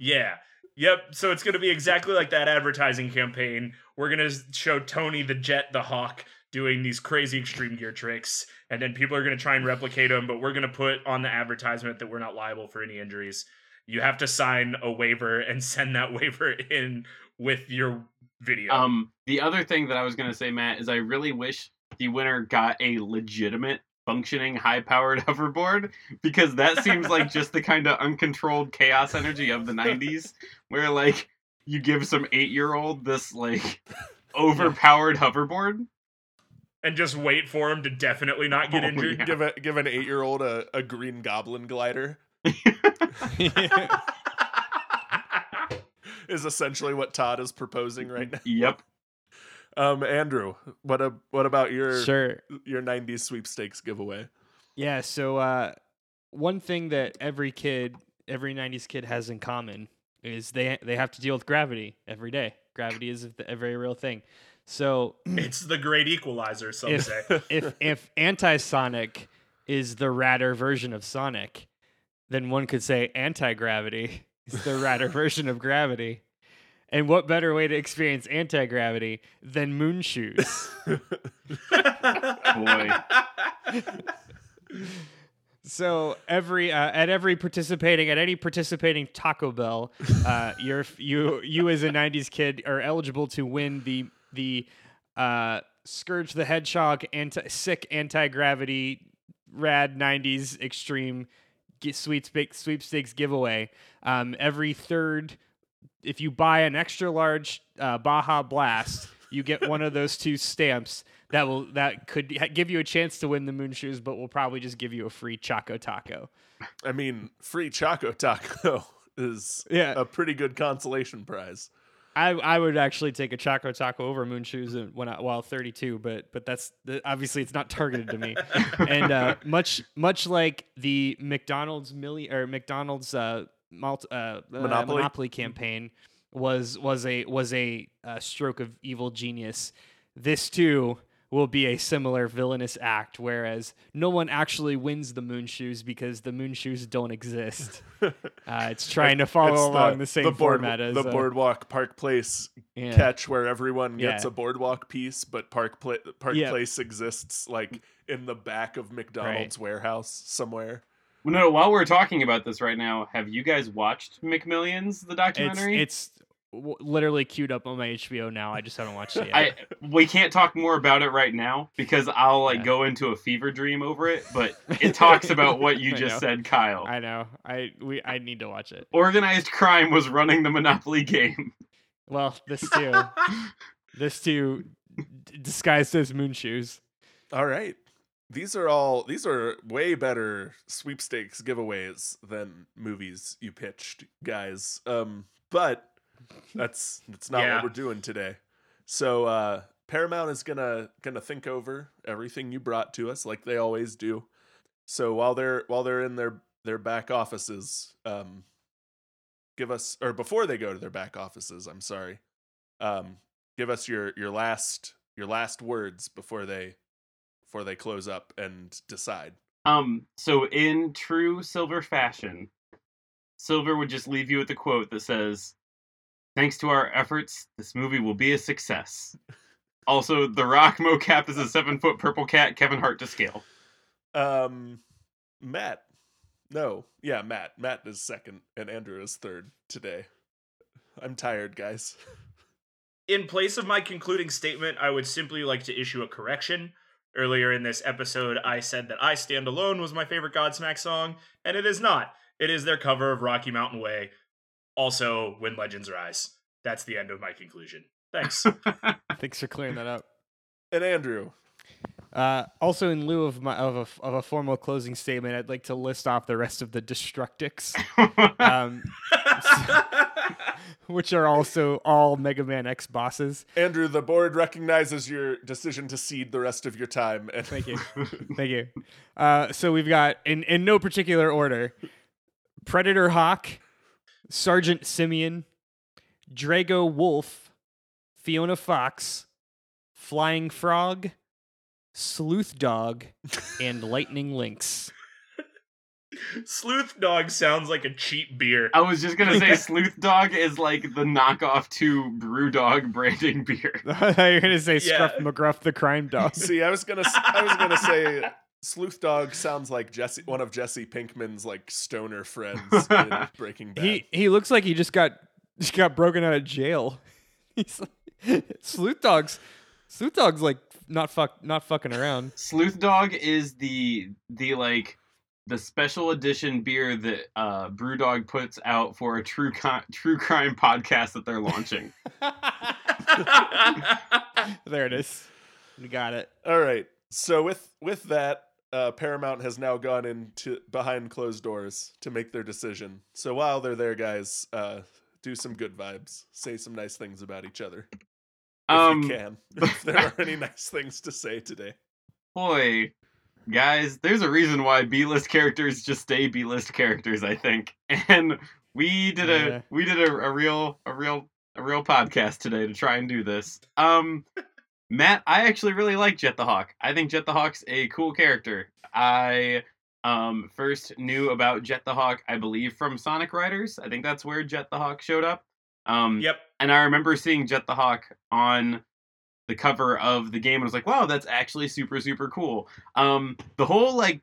Yeah. Yep. So it's going to be exactly like that advertising campaign. We're going to show Tony the Jet the Hawk doing these crazy extreme gear tricks, and then people are going to try and replicate them, but we're going to put on the advertisement that we're not liable for any injuries. You have to sign a waiver and send that waiver in with your video. Um, the other thing that I was gonna say, Matt, is I really wish the winner got a legitimate functioning high-powered hoverboard because that seems like just the kind of uncontrolled chaos energy of the '90s, where like you give some eight-year-old this like overpowered hoverboard. and just wait for him to definitely not get Oh, injured. yeah. give a give an eight year old a, a green goblin glider is essentially what Todd is proposing right now. Yep. Um, Andrew, what a, what about your sure. your '90s sweepstakes giveaway? Yeah, so uh, one thing that every kid, every '90s kid has in common is they they have to deal with gravity every day. Gravity is a very real thing. So it's the great equalizer, some If- say. if if anti-sonic is the radder version of Sonic, then one could say anti-gravity is the radder version of gravity. And what better way to experience anti-gravity than moon shoes? Boy. So every uh, at every participating at any participating Taco Bell, uh, you're you you as a '90s kid are eligible to win the the uh, Scourge the Hedgehog anti sick anti gravity rad '90s extreme gi- sweepstakes sweepstakes giveaway. Um, every third, if you buy an extra large uh, Baja Blast, you get one of those two stamps that will that could give you a chance to win the moon shoes, but will probably just give you a free Choco Taco. I mean, free Choco Taco is Yeah, a pretty good consolation prize. I I would actually take a Choco Taco over Moon Shoes when I, while 32, but but that's obviously it's not targeted to me. and uh, much much like the McDonald's milli or McDonald's uh, malt, uh, uh, Monopoly? Monopoly campaign was was a was a uh, stroke of evil genius. This too will be a similar villainous act, whereas no one actually wins the moon shoes because the moon shoes don't exist. Uh, it's trying to follow It's along the, same board- format as the uh, boardwalk Park Place yeah. catch where everyone gets Yeah. a boardwalk piece, but Park Pla- Park Yeah. Place exists like in the back of McDonald's warehouse somewhere. Well, no, while we're talking about this right now, have you guys watched McMillions, the It's documentary? it's w- literally queued up on my HBO now. I just haven't watched it yet. I we can't talk more about it right now because I'll like Yeah. go into a fever dream over it. But it talks about what you just said, Kyle. I know. I we I need to watch it. Organized crime was running the Monopoly game. Well, this too. this too d- disguised as moon shoes. All right. These are all these are way better sweepstakes giveaways than movies you pitched, guys. Um, but that's that's not Yeah. what we're doing today. So uh Paramount is gonna gonna think over everything you brought to us like they always do. So while they're while they're in their their back offices, um give us or before they go to their back offices, I'm sorry. Um give us your your last your last words before they before they close up and decide. Um, so in true Silver fashion, Silver would just leave you with a quote that says, "Thanks to our efforts, this movie will be a success." Also, The Rock mocap is a seven foot purple cat, Kevin Hart to scale. Um Matt. No. Yeah, Matt. Matt is second and Andrew is third today. I'm tired, guys. In place of my concluding statement, I would simply like to issue a correction. Earlier in this episode, I said that I Stand Alone was my favorite Godsmack song, and it is not. It is their cover of Rocky Mountain Way, also When Legends Rise. That's the end of my conclusion. Thanks. Thanks for clearing that up. And Andrew. Uh, also, in lieu of my of a, of a formal closing statement, I'd like to list off the rest of the Destructix, um, which are also all Mega Man X bosses. Andrew, the board recognizes your decision to cede the rest of your time. And Thank you. Thank you. Uh, so we've got in in no particular order: Predator Hawk, Sergeant Simian, Drago Wolf, Fiona Fox, Flying Frog, Sleuth Dog, and Lightning Lynx. Sleuth Dog sounds like a cheap beer. I was just gonna say Sleuth Dog is like the knockoff to Brew Dog branding beer. You're gonna say Scruff McGruff the Crime Dog. See, I was gonna, s- I was gonna say, Sleuth Dog sounds like Jesse, one of Jesse Pinkman's like stoner friends in Breaking Bad. He he looks like he just got just got broken out of jail. He's like, Sleuth Dog's Sleuth Dog's like not fuck not fucking around. Sleuth Dog is the the like the special edition beer that uh, Brewdog puts out for a true co- true crime podcast that they're launching. there it is. We got it. All right. So with with that, uh, Paramount has now gone into behind closed doors to make their decision. So while they're there, guys, uh, do some good vibes. Say some nice things about each other if Um, you can. If there are any nice things to say today. boy, guys, there's a reason why B-list characters just stay B-list characters. I think, and we did a Yeah. we did a, a real a real a real podcast today to try and do this. Um, Matt, I actually really like Jet the Hawk. I think Jet the Hawk's a cool character. I um first knew about Jet the Hawk, I believe, from Sonic Riders. I think that's where Jet the Hawk showed up. Um, yep. and I remember seeing Jet the Hawk on the cover of the game and I was like, wow, that's actually super, super cool. Um, the whole like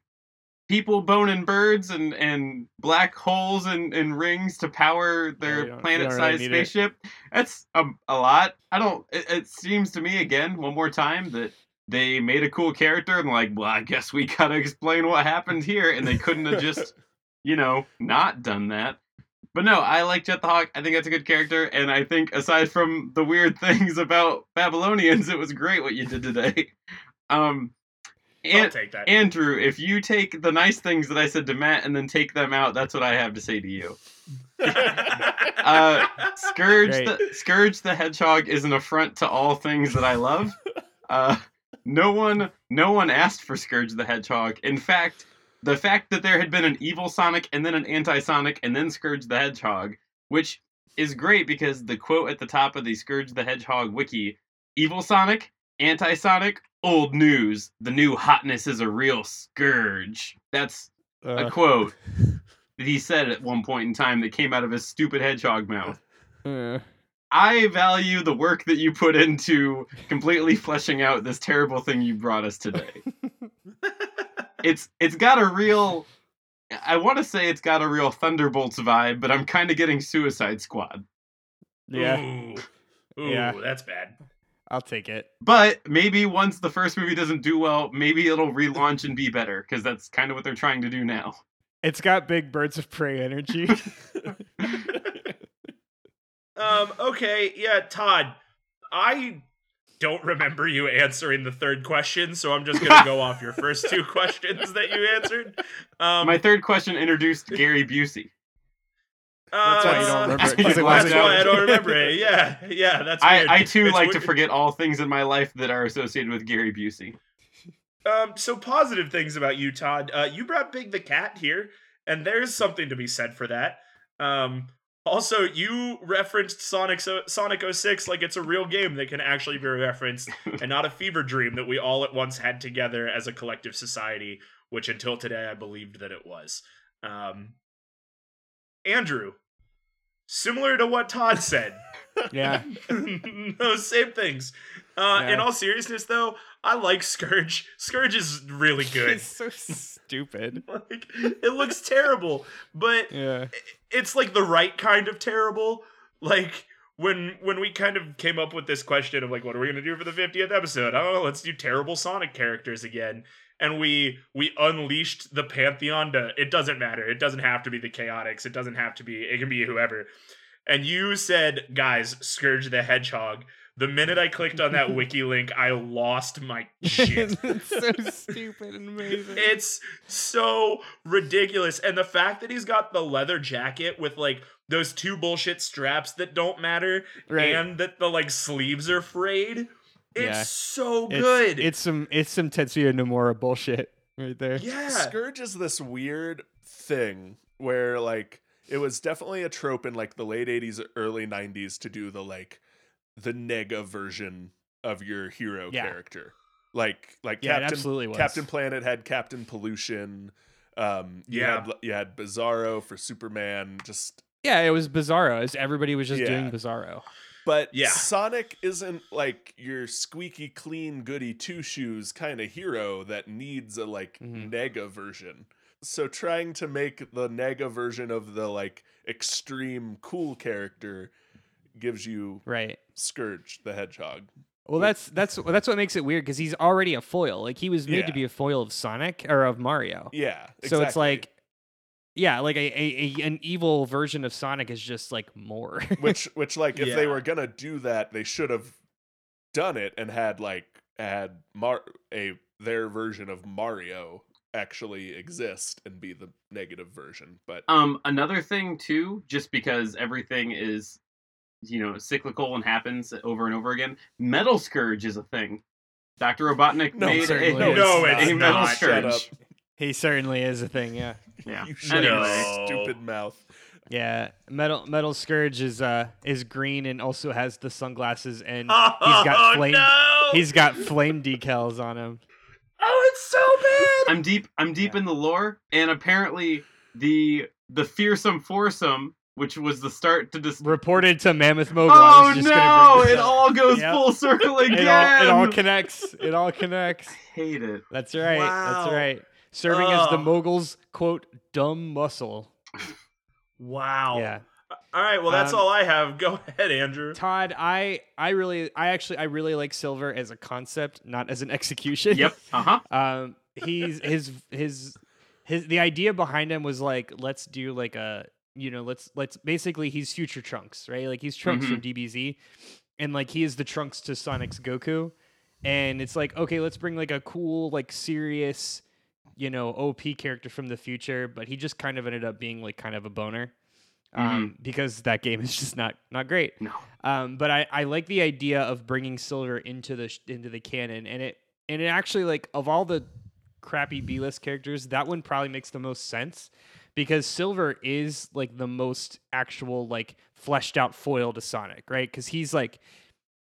people boning birds and, and black holes and, and rings to power their don't- planet don't really sized it. spaceship. That's a, a lot. I don't, it, it seems to me again, one more time, that they made a cool character and like, well, I guess we gotta explain what happened here. And they couldn't have just, you know, not done that. But no, I like Jet the Hawk. I think that's a good character, and I think aside from the weird things about Babylonians, it was great what you did today. Um, I'll take that. Andrew, if you take the nice things that I said to Matt and then take them out, that's what I have to say to you. Uh, Scourge Great. the Scourge the Hedgehog is an affront to all things that I love. Uh, no one, no one asked for Scourge the Hedgehog. In fact, the fact that there had been an evil Sonic and then an anti-Sonic and then Scourge the Hedgehog, which is great because the quote at the top of the Scourge the Hedgehog wiki: "Evil Sonic, anti-Sonic, old news. The new hotness is a real scourge." That's a Uh, quote that he said at one point in time that came out of his stupid hedgehog mouth. uh, I value the work that you put into completely fleshing out this terrible thing you brought us today. it's it's got a real I want to say it's got a real Thunderbolts vibe, but I'm kind of getting Suicide Squad. yeah, Ooh. Ooh, Yeah. that's bad. I'll take it. But maybe once the first movie doesn't do well, maybe it'll relaunch and be better because that's kind of what they're trying to do now. It's got big birds of prey energy. Um, okay, yeah, Todd. I don't remember you answering the third question, so I'm just gonna go off your first two questions that you answered. Um, My third question introduced Gary Busey. That's why you don't uh, remember it, That's why I don't remember it. Yeah, yeah, that's I, weird. I too It's like to forget all things in my life that are associated with Gary Busey. Um, so positive things about you, Todd. Uh, you brought Big the Cat here, and there's something to be said for that. Um, also, you referenced Sonic so- Sonic 06 like it's a real game that can actually be referenced, and not a fever dream that we all at once had together as a collective society, which until today I believed that it was. Um, Andrew, similar to what Todd said, yeah, those same things. Uh, In all seriousness, though, I like Scourge. Scourge is really good. it's so stupid. like, it looks terrible, but Yeah, it's like the right kind of terrible. Like when when we kind of came up with this question of like, what are we gonna do for the 50th episode? Oh, let's do terrible Sonic characters again. And we we unleashed the pantheon to it doesn't matter. It doesn't have to be the chaotix. It doesn't have to be it can be whoever. And you said, guys, Scourge the Hedgehog. The minute I clicked on that wiki link, I lost my shit. it's so stupid and amazing. It's so ridiculous. And the fact that he's got the leather jacket with like those two bullshit straps that don't matter Right. and that the like sleeves are frayed. It's Yeah. so good. It's, some it's some Tetsuya Nomura bullshit right there. yeah. Scourge is this weird thing where like it was definitely a trope in like the late 80s early 90s to do the like the nega version of your hero Yeah. character. Like like Yeah, Captain absolutely was. Captain Planet had Captain Pollution. Um you Yeah. had you had Bizarro for Superman just Yeah, it was Bizarro. As everybody was just Yeah. doing Bizarro. But Yeah. Sonic isn't like your squeaky clean goody two shoes kind of hero that needs a like Mhm. nega version. So trying to make the nega version of the like extreme cool character gives you Right. Scourge the Hedgehog. Well, that's that's that's what makes it weird because he's already a foil. Like he was made Yeah. to be a foil of Sonic or of Mario. Yeah. So it's like, yeah, like a, a, a an evil version of Sonic is just like more. which which like if they were gonna do that, they should have done it and had like had Mar a their version of Mario actually exist and be the negative version. But Um, another thing too, just because everything is, you know, cyclical and happens over and over again. Metal Scourge is a thing. Doctor Robotnik No, made a, certainly is. No, a it's metal not. Shut up. Scourge. He certainly is a thing. Yeah. Yeah. you shut Anyway. your stupid mouth. Yeah. Metal Metal Scourge is uh is green and also has the sunglasses and Oh, he's got flame. no! He's got flame decals on him. Oh, it's so bad. I'm deep. I'm deep in the lore, and apparently the the fearsome foursome, which was the start to dis- Reported to Mammoth Mogul. I Oh was just gonna no! bring this It up. all goes Yep. full circle again. It all, it all connects. It all connects. hate it. That's right. That's Wow. right. Serving as the mogul's quote dumb muscle. Wow. Yeah. All right. Well, that's Um, all I have. Go ahead, Andrew. Todd, I I really I actually I really like Silver as a concept, not as an execution. Yep. Uh huh. um he's his his his the idea behind him was like let's do like a you know let's let's basically he's future trunks right like he's trunks Mhm. from dbz and like he is the trunks to sonic's goku and it's like okay, let's bring like a cool, like serious, you know, OP character from the future, but he just kind of ended up being like kind of a boner. Um, because that game is just not not great. No. Um, but I, I like the idea of bringing Silver into the sh- into the canon, and it and it actually like of all the crappy B list characters, that one probably makes the most sense because Silver is like the most actual like fleshed out foil to Sonic, right? Because he's like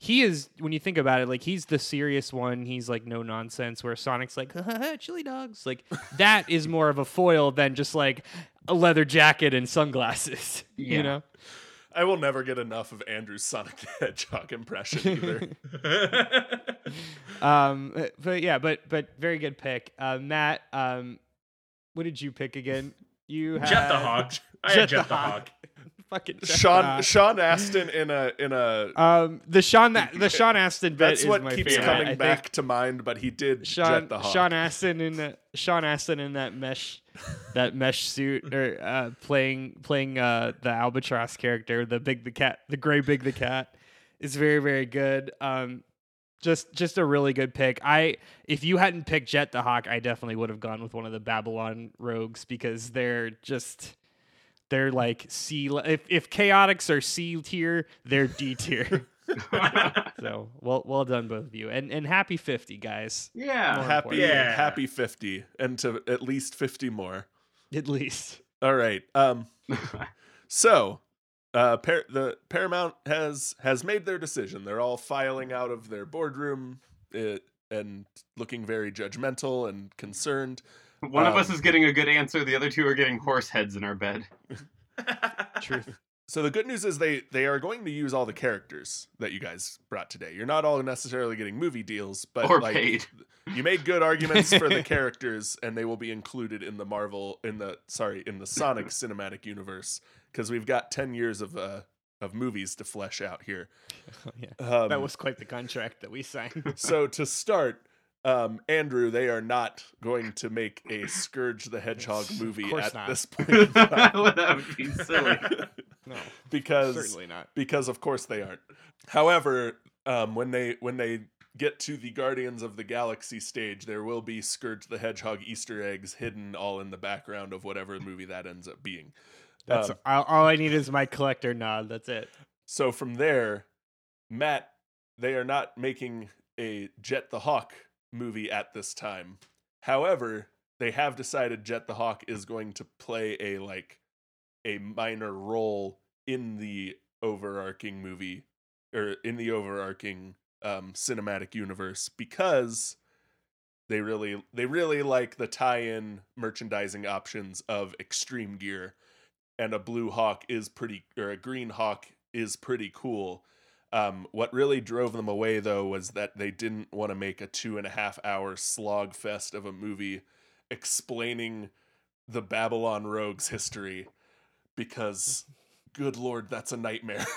he is when you think about it, like he's the serious one. He's like no nonsense. Where Sonic's like chili dogs, like that is more of a foil than just like a leather jacket and sunglasses. Yeah. You know. I will never get enough of Andrew's Sonic the Hedgehog impression either. um but yeah but but very good pick uh matt um what did you pick again you had Jet the Hawk. I had Jet the Hawk. Fucking Jet the Sean Hawk. Sean Astin in a in a um the sean that the sean astin bit that's is what my keeps favorite. coming I think back to mind, but he did sean Jet the Hawk. sean astin in the sean astin in that mesh that mesh suit or uh playing playing uh the albatross character the big the cat the gray big the cat is very very good um just just a really good pick. I if you hadn't picked Jet the Hawk, I definitely would have gone with one of the Babylon rogues because they're just they're like C if if chaotix are C tier, they're D tier. so well well done both of you. And and happy 50 guys. yeah. More happy. Yeah. happy 50 and to at least 50 more. At least. All right. Um so uh Par- the Paramount has has made their decision. They're all filing out of their boardroom uh, and looking very judgmental and concerned. One of us Um, is getting a good answer. The other two are getting horse heads in our bed. Truth. So the good news is they they are going to use all the characters that you guys brought today. You're not all necessarily getting movie deals, but Or like paid. you made good arguments for the characters and they will be included in the Marvel in the sorry, in the Sonic cinematic universe because we've got 10 years of uh of movies to flesh out here. yeah. Um, That was quite the contract that we signed. so to start um, Andrew, they are not going to make a Scourge the Hedgehog movie course at not. this point in time that would be silly. no. because Certainly not. because of course they aren't. However, um, when they when they get to the Guardians of the Galaxy stage, there will be Scourge the Hedgehog Easter eggs hidden all in the background of whatever movie that ends up being. That's Um, all, all I need is my collector nod. That's it. so from there, Matt, they are not making a Jet the Hawk movie at this time. However, they have decided Jet the Hawk is going to play a like a minor role in the overarching movie or in the overarching um, cinematic universe because they really they really like the tie-in merchandising options of Extreme Gear, and a blue hawk is pretty or a green hawk is pretty cool. Um, what really drove them away though was that they didn't want to make a two and a half hour slog fest of a movie explaining the Babylon Rogues history because good lord that's a nightmare.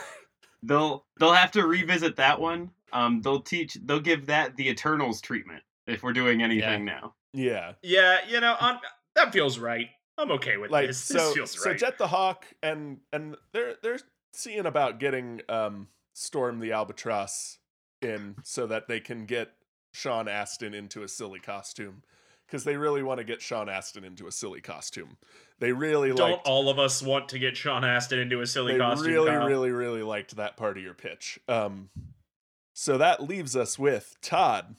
They'll they'll have to revisit that one. Um, they'll teach. They'll give that the Eternals treatment if we're doing anything now. yeah. yeah, you know, on, that feels right. I'm okay with like this. so this feels so. Jet the Hawk and and they're they're seeing about getting um Storm the Albatross in so that they can get Sean Astin into a silly costume because they really want to get Sean Astin into a silly costume. They really Don't liked all of us want to get Sean Astin into a silly they costume? really Kyle? really really liked that part of your pitch. Um so that leaves us with Todd.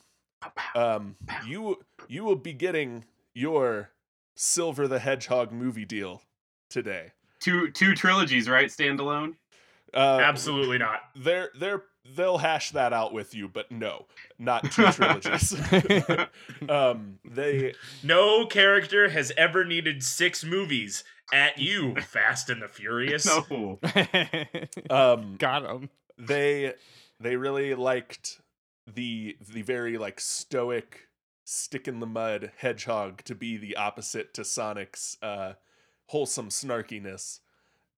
Um you you will be getting your Silver the Hedgehog movie deal today. Two two trilogies, right? Standalone. Uh, Absolutely not. They're they're they'll hash that out with you, but no, not two trilogies. um, they No character has ever needed six movies at you, Fast and the Furious. No. um Got them. they they really liked the the very like stoic stick in the mud hedgehog to be the opposite to Sonic's uh wholesome snarkiness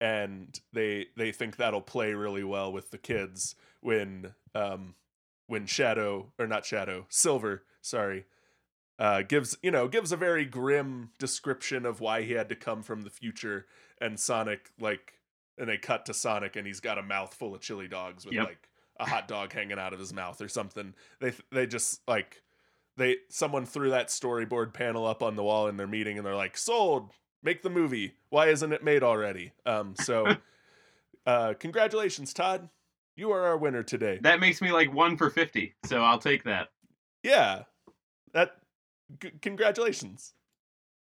and they they think that'll play really well with the kids when um when Shadow or not Shadow Silver sorry uh gives you know gives a very grim description of why he had to come from the future and Sonic like and they cut to Sonic and he's got a mouthful of chili dogs with Yep. like a hot dog hanging out of his mouth or something. They they just like they someone threw that storyboard panel up on the wall in their meeting and they're like, "Sold, make the movie. Why isn't it made already?" Um, so uh, congratulations, Todd. You are our winner today. That makes me like one for fifty, so I'll take that. Yeah, that. C- congratulations.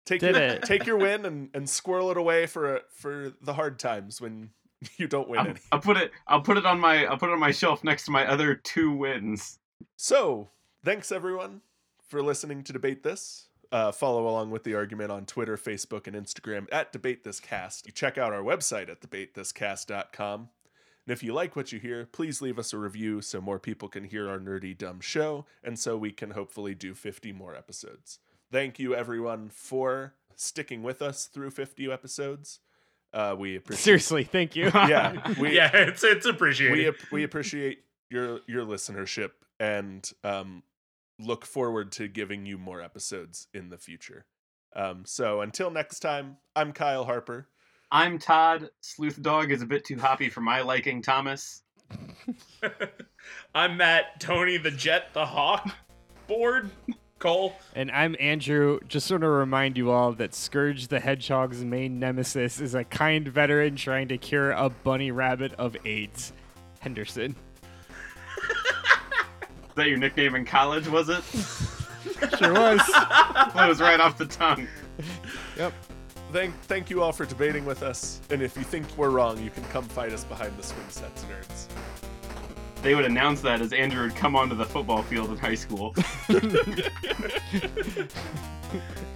Take Did your, it. take your win and, and squirrel it away for for the hard times when you don't win I'll, any. I'll put it. I'll put it on my. I'll put it on my shelf next to my other two wins. So, thanks everyone for listening to Debate This. Uh, follow along with the argument on Twitter, Facebook, and Instagram at Debate This Cast. You check out our website at debatethiscast.com. And if you like what you hear, please leave us a review so more people can hear our nerdy, dumb show, and so we can hopefully do 50 more episodes. Thank you, everyone, for sticking with us through 50 episodes. Uh, we appreciate Seriously, thank you. Yeah, we, yeah, it's it's appreciated. we ap- we appreciate your your listenership and um, look forward to giving you more episodes in the future. Um, so until next time, I'm Kyle Harper. I'm Todd. Sleuth Dog is a bit too hoppy for my liking. Thomas. I'm Matt, Tony the Jet, the Hawk, board, Cole. And I'm Andrew. Just want to remind you all that Scourge the Hedgehog's main nemesis is a kind veteran trying to cure a bunny rabbit of AIDS. Henderson. Is that your nickname in college? Was it? Sure was. That was right off the tongue. yep. Thank thank you all for debating with us. And if you think we're wrong, you can come fight us behind the swing sets, nerds. They would announce that as Andrew would come onto the football field in high school.